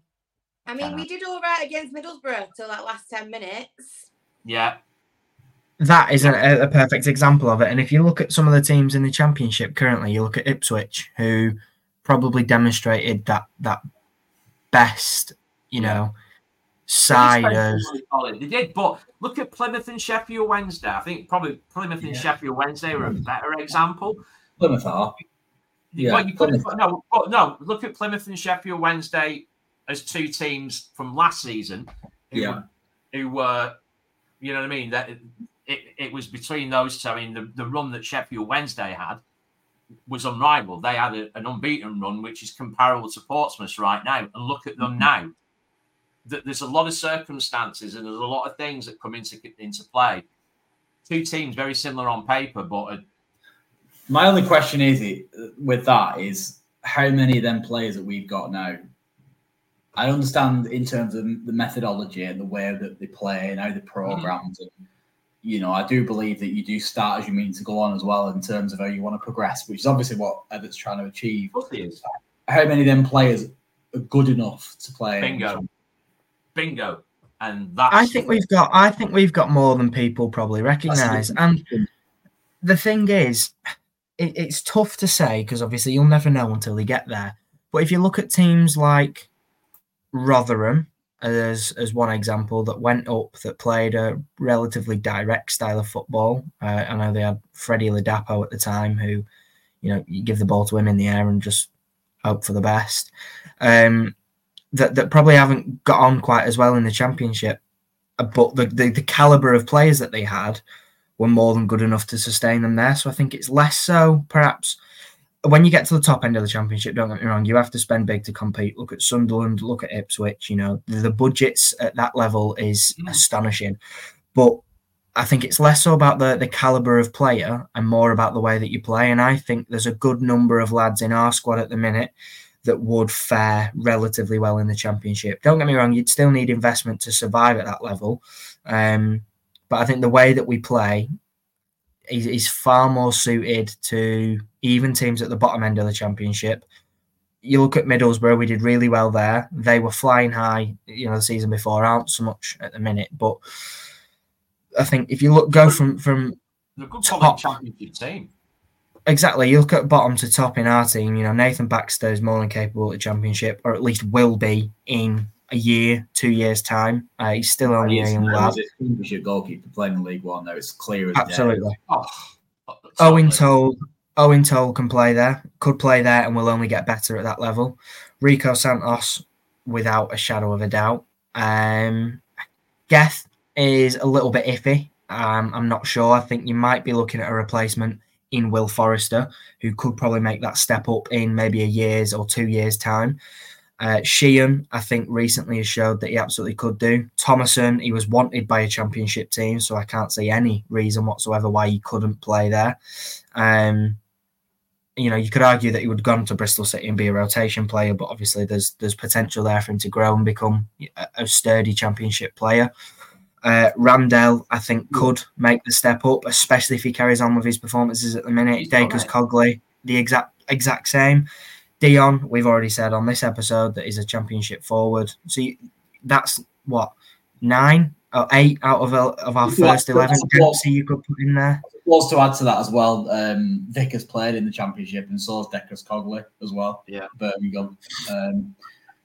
E: I mean, we did all right against Middlesbrough till that last 10 minutes.
C: Yeah,
B: That is a, a perfect example of it. And if you look at some of the teams in the championship currently, you look at Ipswich, who probably demonstrated that that best, you know, side
C: of. They did, but look at Plymouth and Sheffield Wednesday. I think probably Plymouth and
D: Yeah.
C: Sheffield Wednesday were a mm. better example.
D: Plymouth are. Yeah,
C: Well, you could
D: Plymouth.
C: no, but no. Look at Plymouth and Sheffield Wednesday as two teams from last season. Who
D: Yeah.
C: who were, you know what I mean? That it, it was between those two. I mean, the, the run that Sheffield Wednesday had was unrivaled. They had a, an unbeaten run, which is comparable to Portsmouth right now. And look at them mm-hmm. now. That there's a lot of circumstances and there's a lot of things that come into into play. Two teams very similar on paper, but a,
D: My only question is with that is how many of them players that we've got now. I understand in terms of the methodology and the way that they play and how they're mm-hmm. programmed. And, you know, I do believe that you do start as you mean to go on as well in terms of how you want to progress, which is obviously what Evatt's trying to achieve.
C: of course it is.
D: How many of them players are good enough to play?
C: Bingo. bingo. And that's
B: I think we've got I think we've got more than people probably recognise. And the thing is, it, it's tough to say because obviously you'll never know until you get there. But if you look at teams like Rotherham as as one example that went up that played a relatively direct style of football. Uh, I know they had Freddie Ladapo at the time, who you know you give the ball to him in the air and just hope for the best. Um, that that probably haven't got on quite as well in the championship, Uh, but the, the the caliber of players that they had were more than good enough to sustain them there. So I think it's less so perhaps when you get to the top end of the championship, don't get me wrong, you have to spend big to compete. Look at Sunderland, look at Ipswich, you know, the, the budgets at that level is
C: Mm.
B: astonishing. But I think it's less so about the, the caliber of player and more about the way that you play. And I think there's a good number of lads in our squad at the minute that would fare relatively well in the championship. Don't get me wrong, you'd still need investment to survive at that level. Um, but I think the way that we play is, is far more suited to even teams at the bottom end of the championship. You look at Middlesbrough, we did really well there. They were flying high, you know, the season before, aren't so much at the minute. But I think if you look go from from
C: a good
B: top-
C: championship team.
B: exactly, you look at bottom to top in our team, you know, Nathan Baxter is more than capable at the championship, or at least will be in a year, two years' time. Uh, he's still only a
D: He's
B: young lad.
D: a championship goalkeeper playing in League One. though. it's clear as day.
B: Absolutely.
C: Oh, Eoin.
B: Told, Eoin Toal can play there, could play there, and will only get better at that level. Rico Santos, without a shadow of a doubt. Um, Geth is a little bit iffy. Um, I'm not sure. I think you might be looking at a replacement in Will Forrester, who could probably make that step up in maybe a year's or two years' time. Uh, Sheehan, I think, recently has showed that he absolutely could do. Thomason, he was wanted by a championship team, so I can't see any reason whatsoever why he couldn't play there. Um, you know, you could argue that he would have gone to Bristol City and be a rotation player, but obviously there's there's potential there for him to grow and become a, sturdy championship player. Uh, Randell, I think, could make the step up, especially if he carries on with his performances at the minute. Dacres Cogley, the exact exact same. Dion, we've already said on this episode that he's a championship forward. So you, that's what nine or eight out of of our first eleven. See you could put in there.
D: Was to add to that as well. Um, Vic has played in the championship, and so has Dacres Cogley as well.
C: Yeah,
D: Birmingham. Um,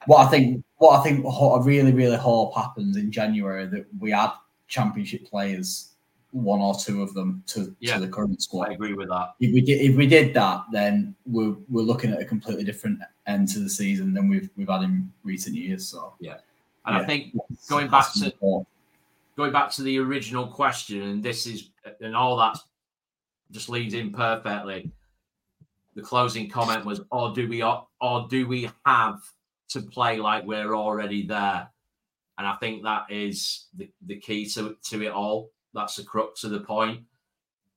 D: what I think, what I think, what I really, really hope happens in January that we add championship players, one or two of them, to,
C: Yeah.
D: to the current squad.
C: I agree with that.
D: If we did, if we did that, then we're we're looking at a completely different end to the season than we've we've had in recent years. So, yeah,
C: And I think going back to going back to the original question, and this is and all that just leads in perfectly. The closing comment was, "Or do we, or, do we have to play like we're already there?" And I think that is the, the key to to it all. That's the crux of the point,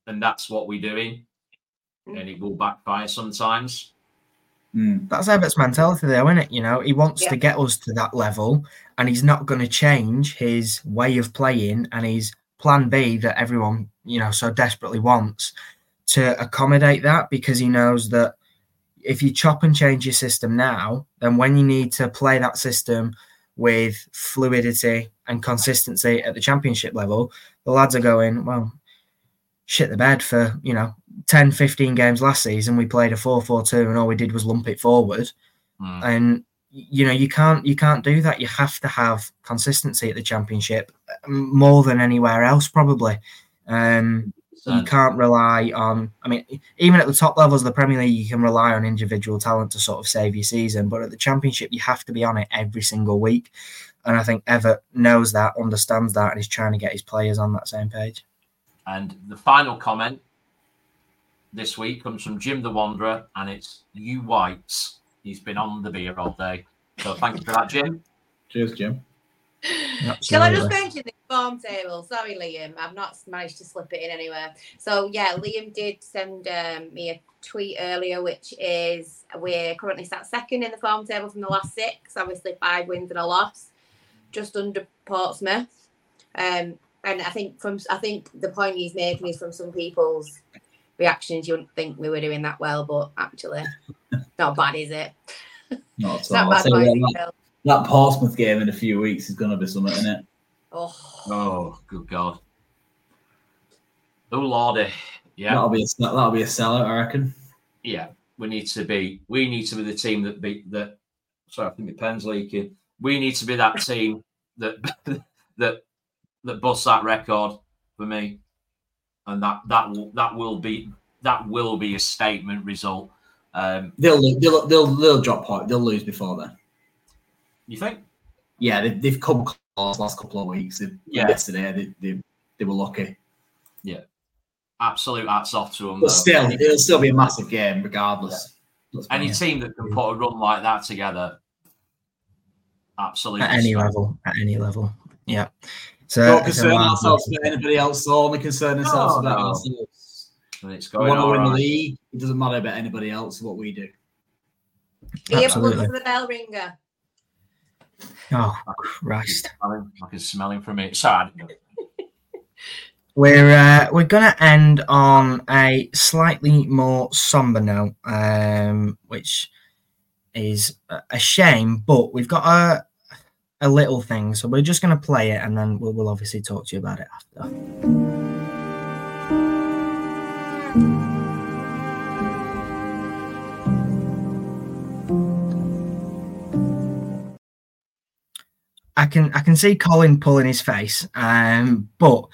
C: and that's what we're doing. And it will backfire sometimes.
D: Mm.
B: That's Evatt's mentality, though, isn't it? You know, he wants
E: Yeah.
B: to get us to that level, and he's not going to change his way of playing and his plan B that everyone, you know, so desperately wants to accommodate that because he knows that if you chop and change your system now, then when you need to play that system with fluidity and consistency at the championship level, the lads are going, well, shit the bed for, you know, 10, 15 games last season. We played a 4 4 2 and all we did was lump it forward
C: Mm.
B: and you know you can't you can't do that you have to have consistency at the championship more than anywhere else probably um you can't rely on i mean even at the top levels of the premier league you can rely on individual talent to sort of save your season but at the championship you have to be on it every single week and i think Evatt knows that understands that and is trying to get his players on that same page
C: And the final comment this week comes from Jim the Wanderer, and it's you whites. He's been on the beer all day. So thank you for that, Jim.
D: Cheers, Jim.
E: Shall I just
B: Absolutely.
E: mention the form table? Sorry, Liam, I've not managed to slip it in anywhere. So yeah, Liam did send um, me a tweet earlier, which is we're currently sat second in the form table from the last six. Obviously, five wins and a loss, just under Portsmouth. Um, and I think from I think the point he's making is from some people's reactions, you wouldn't think we were doing that well, but actually, not bad, is it?
D: Not at all.
E: not bad.
D: Tell you
E: boys,
D: what, that,
E: Phil.
D: Portsmouth game in a few weeks is going to be something, isn't it?
E: Oh,
C: Oh, good God. Oh, Lordy. Yeah.
D: That'll be a that'll be a sellout, I reckon.
C: yeah, we need to be we need to be the team that beat that. Sorry, I think the pen's leaking. We need to be that team that that that busts that record for me, and that that will that will be that will be a statement result. Um,
D: They'll they'll they'll, they'll drop point. They'll lose before then.
C: You think?
D: Yeah, they, they've come close last couple of weeks. They,
C: Yeah.
D: Yesterday, they, they, they were lucky. Yeah.
C: Absolute hats off to them.
D: But
C: though.
D: still, it'll still be a massive game regardless. Let's
C: any
D: honest.
C: team that can put a run like that together, absolutely.
B: at any
C: stunning.
B: level at any level yeah so
D: Don't
B: it's a
D: concern ourselves
B: one.
D: about anybody else. So only concern ourselves
C: No,
D: about
C: no.
D: ourselves.
C: And it's
D: We want to
C: all
D: win the league. It doesn't matter about anybody else. What we do.
E: Liam,
B: Absolutely.
E: look for the bell ringer.
B: Oh christ
C: I can smell him from it. Sorry.
B: We're uh, we're gonna end on a slightly more somber note, um, which is a- a shame, but we've got a a little thing, so we're just gonna play it, and then we'll, we'll obviously talk to you about it after. I can I can see Colin pulling his face, um, but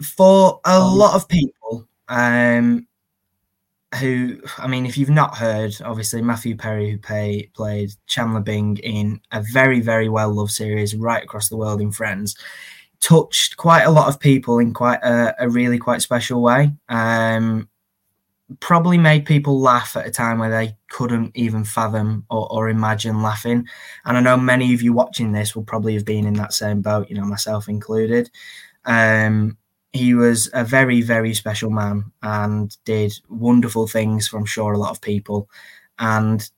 B: for a
D: Um,
B: lot of people, um, who I mean, if you've not heard, obviously Matthew Perry, who pay, played Chandler Bing in a very, very well loved series right across the world in Friends, touched quite a lot of people in quite a, a really quite special way. Um, probably made people laugh at a time where they couldn't even fathom or, or, imagine laughing. And I know many of you watching this will probably have been in that same boat, you know, myself included. Um, he was a very, very special man and did wonderful things for, I'm sure, a lot of people. And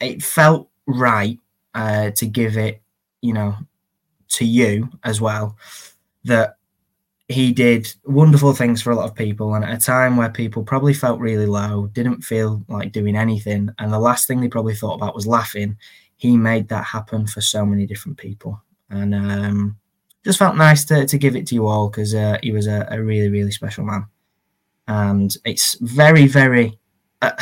B: it felt right uh, to give it, you know, to you as well, that he did wonderful things for a lot of people. And at a time where people probably felt really low, didn't feel like doing anything, and the last thing they probably thought about was laughing, he made that happen for so many different people. And um, just felt nice to, to give it to you all because uh, he was a, a, really, really special man. And it's very, very uh,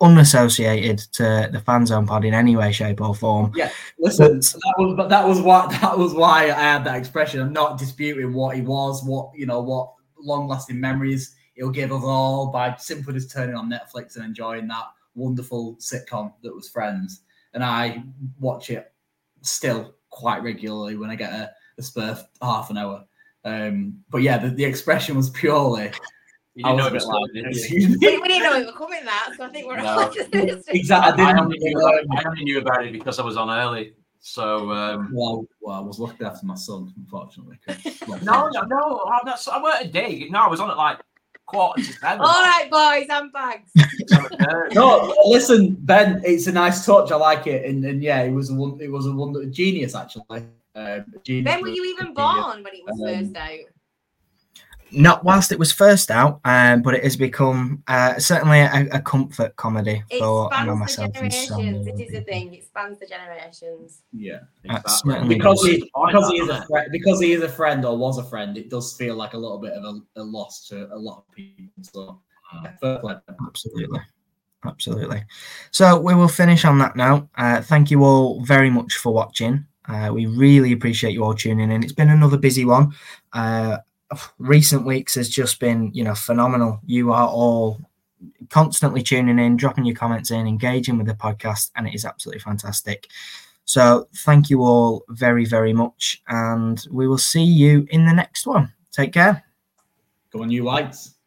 B: unassociated to the fan zone pod in any way, shape, or form.
D: Yeah, listen, but, that was but that was what that was why I had that expression. I'm not disputing what he was, what you know, what long-lasting memories he'll give us all by simply just turning on Netflix and enjoying that wonderful sitcom that was Friends. And I watch it still quite regularly when I get a the spur half an hour. Um, but yeah, the, the expression was purely.
C: You didn't know it was
E: loud, did you? we, didn't know it was coming that, so I think we're no.
D: exactly.
C: I, I, only knew, I only knew about it because I was on early. So um,
D: well, well, I was looking after my son, unfortunately.
C: no, no, no, I'm not. I weren't a day. No, I was on it like quarter to seven.
E: All right, boys, I'm bags.
D: no, listen, Ben, it's a nice touch. I like it, and, and yeah, it was a one, it was a wonder genius actually.
E: Um, when were you even born when it was um, first out?
B: Not whilst it was first out, um, but it has become uh, certainly a, a, comfort comedy
E: it for I know myself and so It is a thing. It spans the generations.
D: Yeah, exactly. because he because he is a friend, because he is a friend or was a friend. It does feel like a little bit of a, a loss to a lot of people. So,
B: yeah, absolutely. Absolutely. So we will finish on that note. Uh, thank you all very much for watching. Uh, we really appreciate you all tuning in. It's been another busy one. Uh, recent weeks has just been, you know, phenomenal. You are all constantly tuning in, dropping your comments in, engaging with the podcast, and it is absolutely fantastic. So thank you all very, very much, and we will see you in the next one. Take care.
D: Go on, you whites.